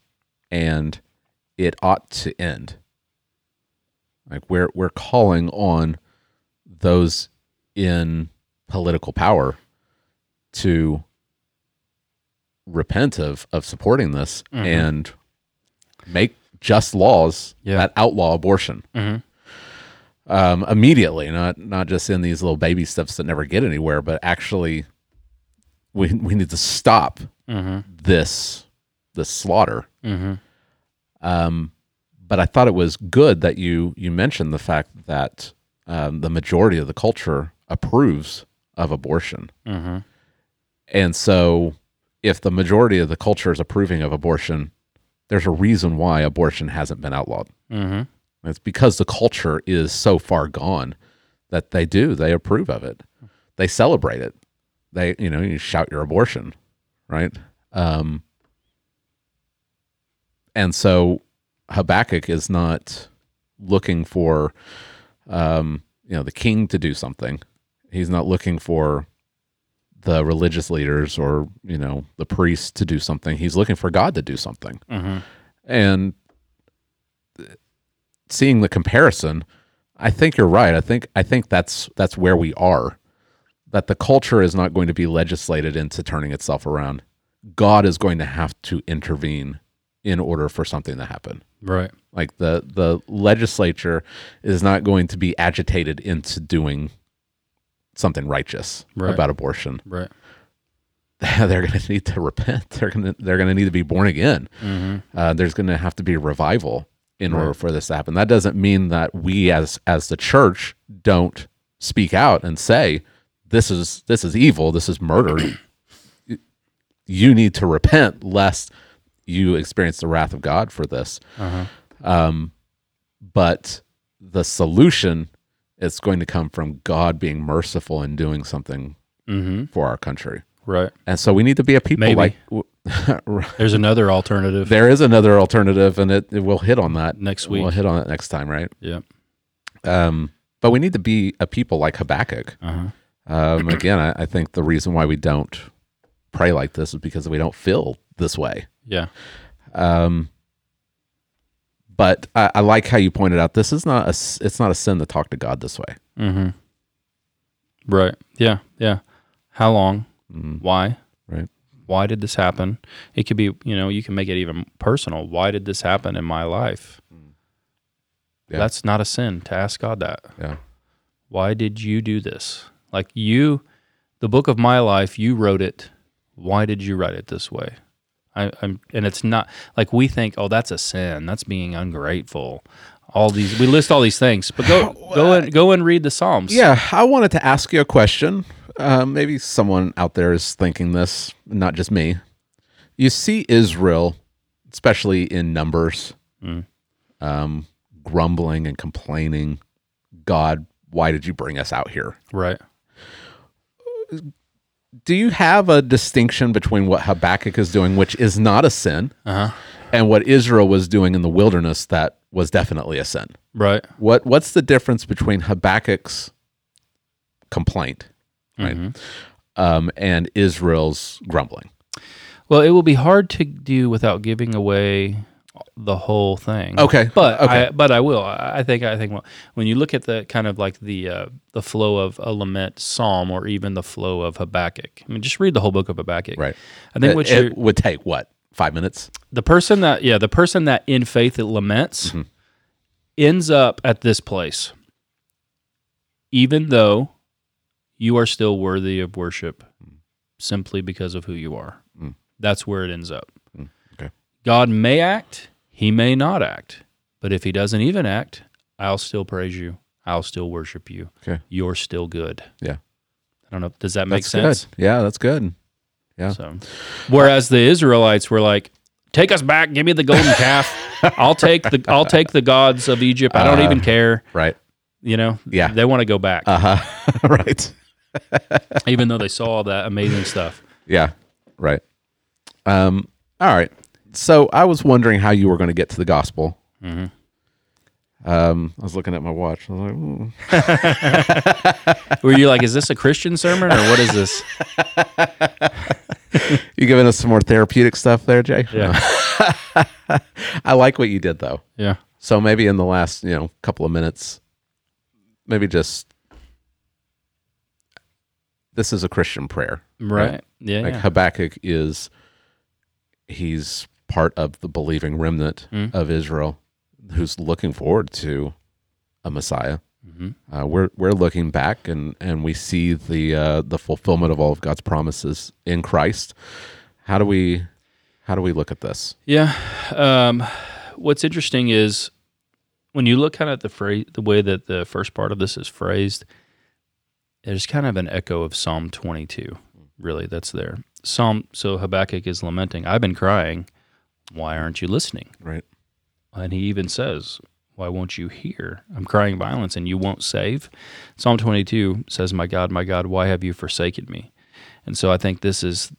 and it ought to end like we're we're calling on those in political power to repent of of supporting this Mhm. and make just laws Yeah. that outlaw abortion Mm-hmm. um, immediately, not not just in these little baby steps that never get anywhere, but actually, we we need to stop Mm-hmm. this this slaughter. Um, but I thought it was good that you you mentioned the fact that um, the majority of the culture approves of abortion, Mm-hmm. and so if the majority of the culture is approving of abortion, there's a reason why abortion hasn't been outlawed. Mm-hmm. It's because the culture is so far gone that they do. They approve of it. They celebrate it. They, you know, you shout your abortion, right? Um, and so Habakkuk is not looking for, um, you know, the king to do something. He's not looking for the religious leaders or, you know, the priests to do something. He's looking for God to do something Mm-hmm. and seeing the comparison i think you're right i think i think that's that's where we are that the culture is not going to be legislated into turning itself around god is going to have to intervene in order for something to happen Right. like the the legislature is not going to be agitated into doing something righteous Right. about abortion Right. they're going to need to repent they're going to they're going to need to be born again Mm-hmm. uh, there's going to have to be revival in order for this to happen. That doesn't mean that we as as the church don't speak out and say this is this is evil, this is murder. you need to repent lest you experience the wrath of God for this. Uh-huh. Um, but the solution is going to come from God being merciful and doing something Mm-hmm. for our country. Right. And so we need to be a people Maybe. like There's another alternative. there is another alternative, and it, it will hit on that Next week. We'll hit on it next time, right? Yeah. Um, but we need to be a people like Habakkuk. Uh-huh. Um, again, I, I think the reason why we don't pray like this is because we don't feel this way. Yeah. Um, but I, I like how you pointed out this is not a it's not a sin to talk to God this way. Mm-hmm. Right. Yeah. Yeah. How long? Mm, Why? right. Why did this happen? It could be, you know, you can make it even personal. Why did this happen in my life? Yeah. That's not a sin to ask God that. Yeah. Why did you do this? Like you, the book of my life, you wrote it. Why did you write it this way? I, I'm, and it's not like we think, oh, that's a sin. That's being ungrateful. All these, we list all these things, but go, go and go and read the Psalms. Yeah, I wanted to ask you a question. Uh, maybe someone out there is thinking this, not just me. You see Israel, especially in numbers, Mm. um, grumbling and complaining. God, why did you bring us out here? Right. Do you have a distinction between what Habakkuk is doing, which is not a sin, Uh huh. and what Israel was doing in the wilderness that was definitely a sin? Right. What What's the difference between Habakkuk's complaint, right, Mhm. um, and Israel's grumbling? Well, it will be hard to do without giving away the whole thing. Okay, but okay. I, but I will. I think I think when you look at the kind of like the uh, the flow of a lament psalm or even the flow of Habakkuk. I mean, just read the whole book of Habakkuk. Right. I think it, what it would take what five minutes? the person that yeah the person that in faith that laments Mm-hmm. ends up at this place, even though you are still worthy of worship, simply because of who you are. Mm. That's where it ends up. okay. God may act, he may not act. But if he doesn't even act, I'll still praise you. I'll still worship you. Okay. You're still good. Yeah. I don't know. Does that make That's sense? good. Yeah, that's good. Yeah. So, whereas the Israelites were like, "Take us back, give me the golden calf. I'll take the I'll take the gods of Egypt. I don't Uh, even care." Right. You know, Yeah. they want to go back, Uh huh. right. even though they saw all that amazing stuff. Yeah. Right. Um. All right. So I was wondering how you were going to get to the gospel. Mm-hmm. Um. I was looking at my watch. I was like, Were you like, "Is this a Christian sermon or what is this?" you giving us some more therapeutic stuff there, Jay? Yeah, I like what you did though. yeah, So maybe in the last, you know, couple of minutes, maybe just this is a Christian prayer. right, yeah, Like yeah. Habakkuk is he's part of the believing remnant Mm. of Israel who's looking forward to a Messiah. Mhm. Uh, we're we're looking back and and we see the uh, the fulfillment of all of God's promises in Christ. How do we how do we look at this? Yeah. Um, what's interesting is when you look kind of at the phrase, the way that the first part of this is phrased, there's kind of an echo of Psalm 22. Really, that's there. Psalm. So Habakkuk is lamenting. I've been crying. Why aren't you listening? Right. And he even says, Why won't you hear? I'm crying violence and you won't save. Psalm 22 says, My God, my God, why have you forsaken me? And so I think this is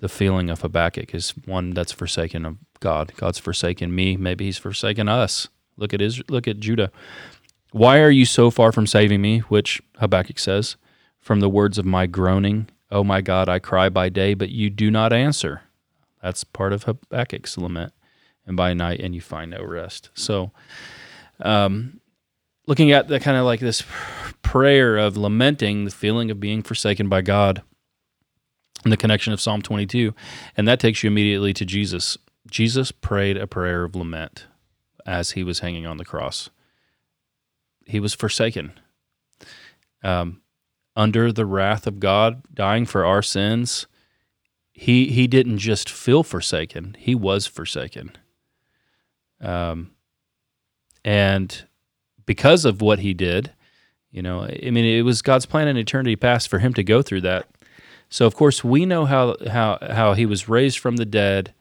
the feeling of Habakkuk is one that's forsaken of God. God's forsaken me. Maybe he's forsaken us. Look at Israel, look at Judah. Why are you so far from saving me? Which Habakkuk says, from the words of my groaning. Oh my God, I cry by day, but you do not answer. That's part of Habakkuk's lament. And by night, and you find no rest. So, um, looking at the kind of like this prayer of lamenting, the feeling of being forsaken by God, and the connection of Psalm 22, and that takes you immediately to Jesus. Jesus prayed a prayer of lament as he was hanging on the cross. He was forsaken. Um, under the wrath of God, dying for our sins, he he didn't just feel forsaken; he was forsaken. Um, and because of what he did, you know, I mean, it was God's plan in eternity past for him to go through that. So, of course, we know how how how he was raised from the dead,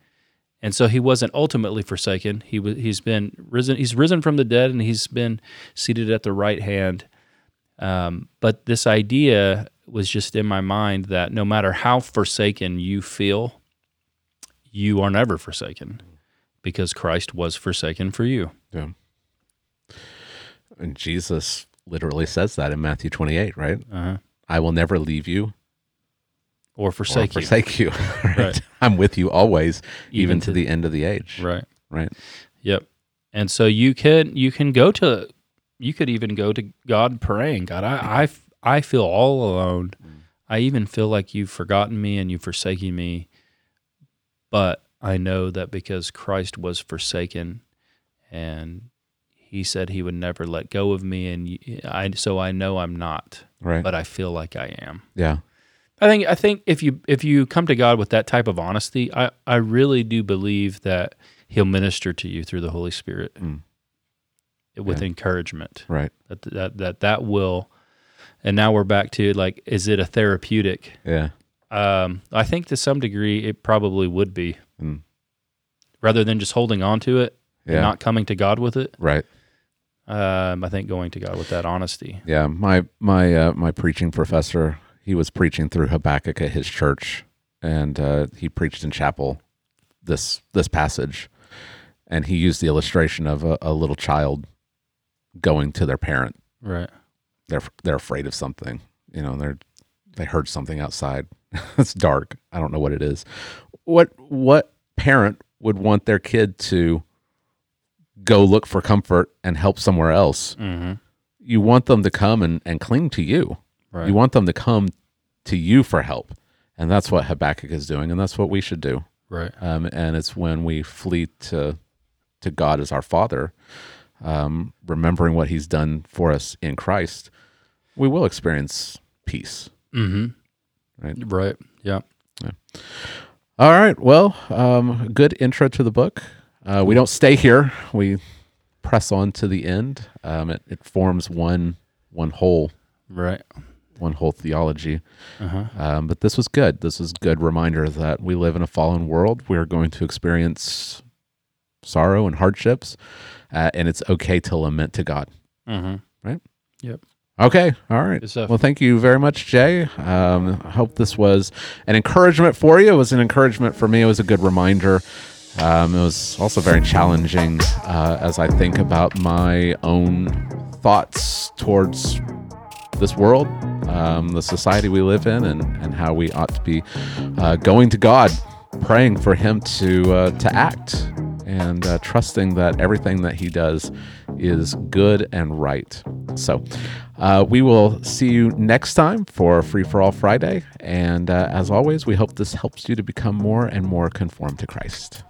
and so he wasn't ultimately forsaken. He was he's been risen. He's risen from the dead, and he's been seated at the right hand. Um, but this idea was just in my mind that no matter how forsaken you feel, you are never forsaken because Christ was forsaken for you. Yeah. And Jesus literally says that in Matthew 28, right? Uh-huh. I will never leave you Or or forsake you. forsake you. right? Right. I'm with you always, even, Even to, to- the end of the age. Right. Right. Yep. And so you can you can go to you could even go to God praying, God, I I, I feel all alone. I even feel like you've forgotten me and you've forsaken me. But I know that because Christ was forsaken and he said he would never let go of me and I so I know I'm not, Right. but I feel like I am. yeah. I think I think if you if you come to God with that type of honesty, I, I really do believe that He'll minister to you through the Holy Spirit Mm. with Yeah. encouragement. Right. That that that that will. And now we're back to like, is it a therapeutic? Yeah. Um, I think to some degree it probably would be, Mm. rather than just holding on to it Yeah. and not coming to God with it. right. Um, I think going to God with that honesty. Yeah, my my uh, my preaching professor, he was preaching through Habakkuk at his church, and uh, he preached in chapel this this passage, and he used the illustration of a, a little child going to their parent. Right. They're they're afraid of something, you know. They're they heard something outside. it's dark. I don't know what it is. What what parent would want their kid to go look for comfort and help somewhere else? Mm-hmm. you want them to come and, and cling to you. Right. You want them to come to you for help. And that's what Habakkuk is doing, and that's what we should do. right. Um, and it's when we flee to to God as our Father, um, remembering what He's done for us in Christ, we will experience peace. Mm-hmm. Right. Right. Yeah. All right. Well, um, good intro to the book. Uh, we don't stay here. We press on to the end. Um, it, it forms one one whole Right. one whole theology. Uh-huh. Um, but this was good. This was a good reminder that we live in a fallen world. We are going to experience sorrow and hardships, uh, and it's okay to lament to God. Mm-hmm. Right? Yep. Okay, all right. Well, thank you very much, Jay. Um, I hope this was an encouragement for you. It was an encouragement for me. It was a good reminder. Um, it was also very challenging uh, as I think about my own thoughts towards this world, um, the society we live in, and, and how we ought to be uh, going to God, praying for Him to uh, to act, and uh, trusting that everything that He does is good and right. So, uh, we will see you next time for Free for All Friday, and uh, as always, we hope this helps you to become more and more conformed to Christ.